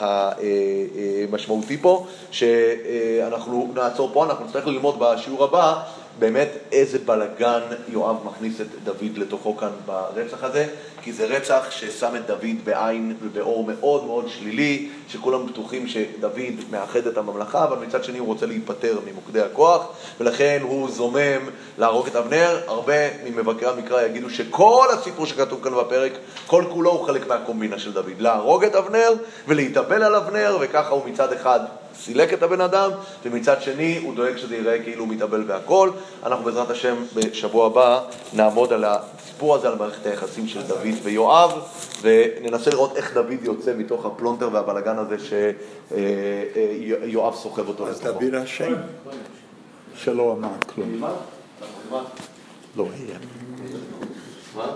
המשמעותי פה, שאנחנו נעצור פה, אנחנו נצטרך ללמוד בשיעור הבא באמת איזה בלגן יואב מכניס את דוד לתוכו כאן ברצח הזה, כי זה רצח ששם את דוד בעין ובאור מאוד מאוד שלילי, שכולם בטוחים שדוד מאחד את הממלכה, אבל מצד שני הוא רוצה להיפטר ממוקדי הכוח, ולכן הוא זומם להרוג את אבנר. הרבה ממבקרי המקרא יגידו שכל הסיפור שכתוב כאן בפרק, כל כולו הוא חלק מהקומבינה של דוד. להרוג את אבנר ולהתאבל על אבנר, וככה הוא מצד אחד סילק את הבן אדם, ומצד שני הוא דואג שזה ייראה כאילו הוא מתאבל והכל. אנחנו בעזרת השם בשבוע הבא נעמוד על הסיפור הזה, על מערכת היחסים של דוד ויואב, וננסה לראות איך דוד יוצא מתוך הפלונטר והבלגן הזה שיואב סוחב אותו אז לתוכו. דוד אשם שלא אמר כלום. מה? לא יהיה. מה?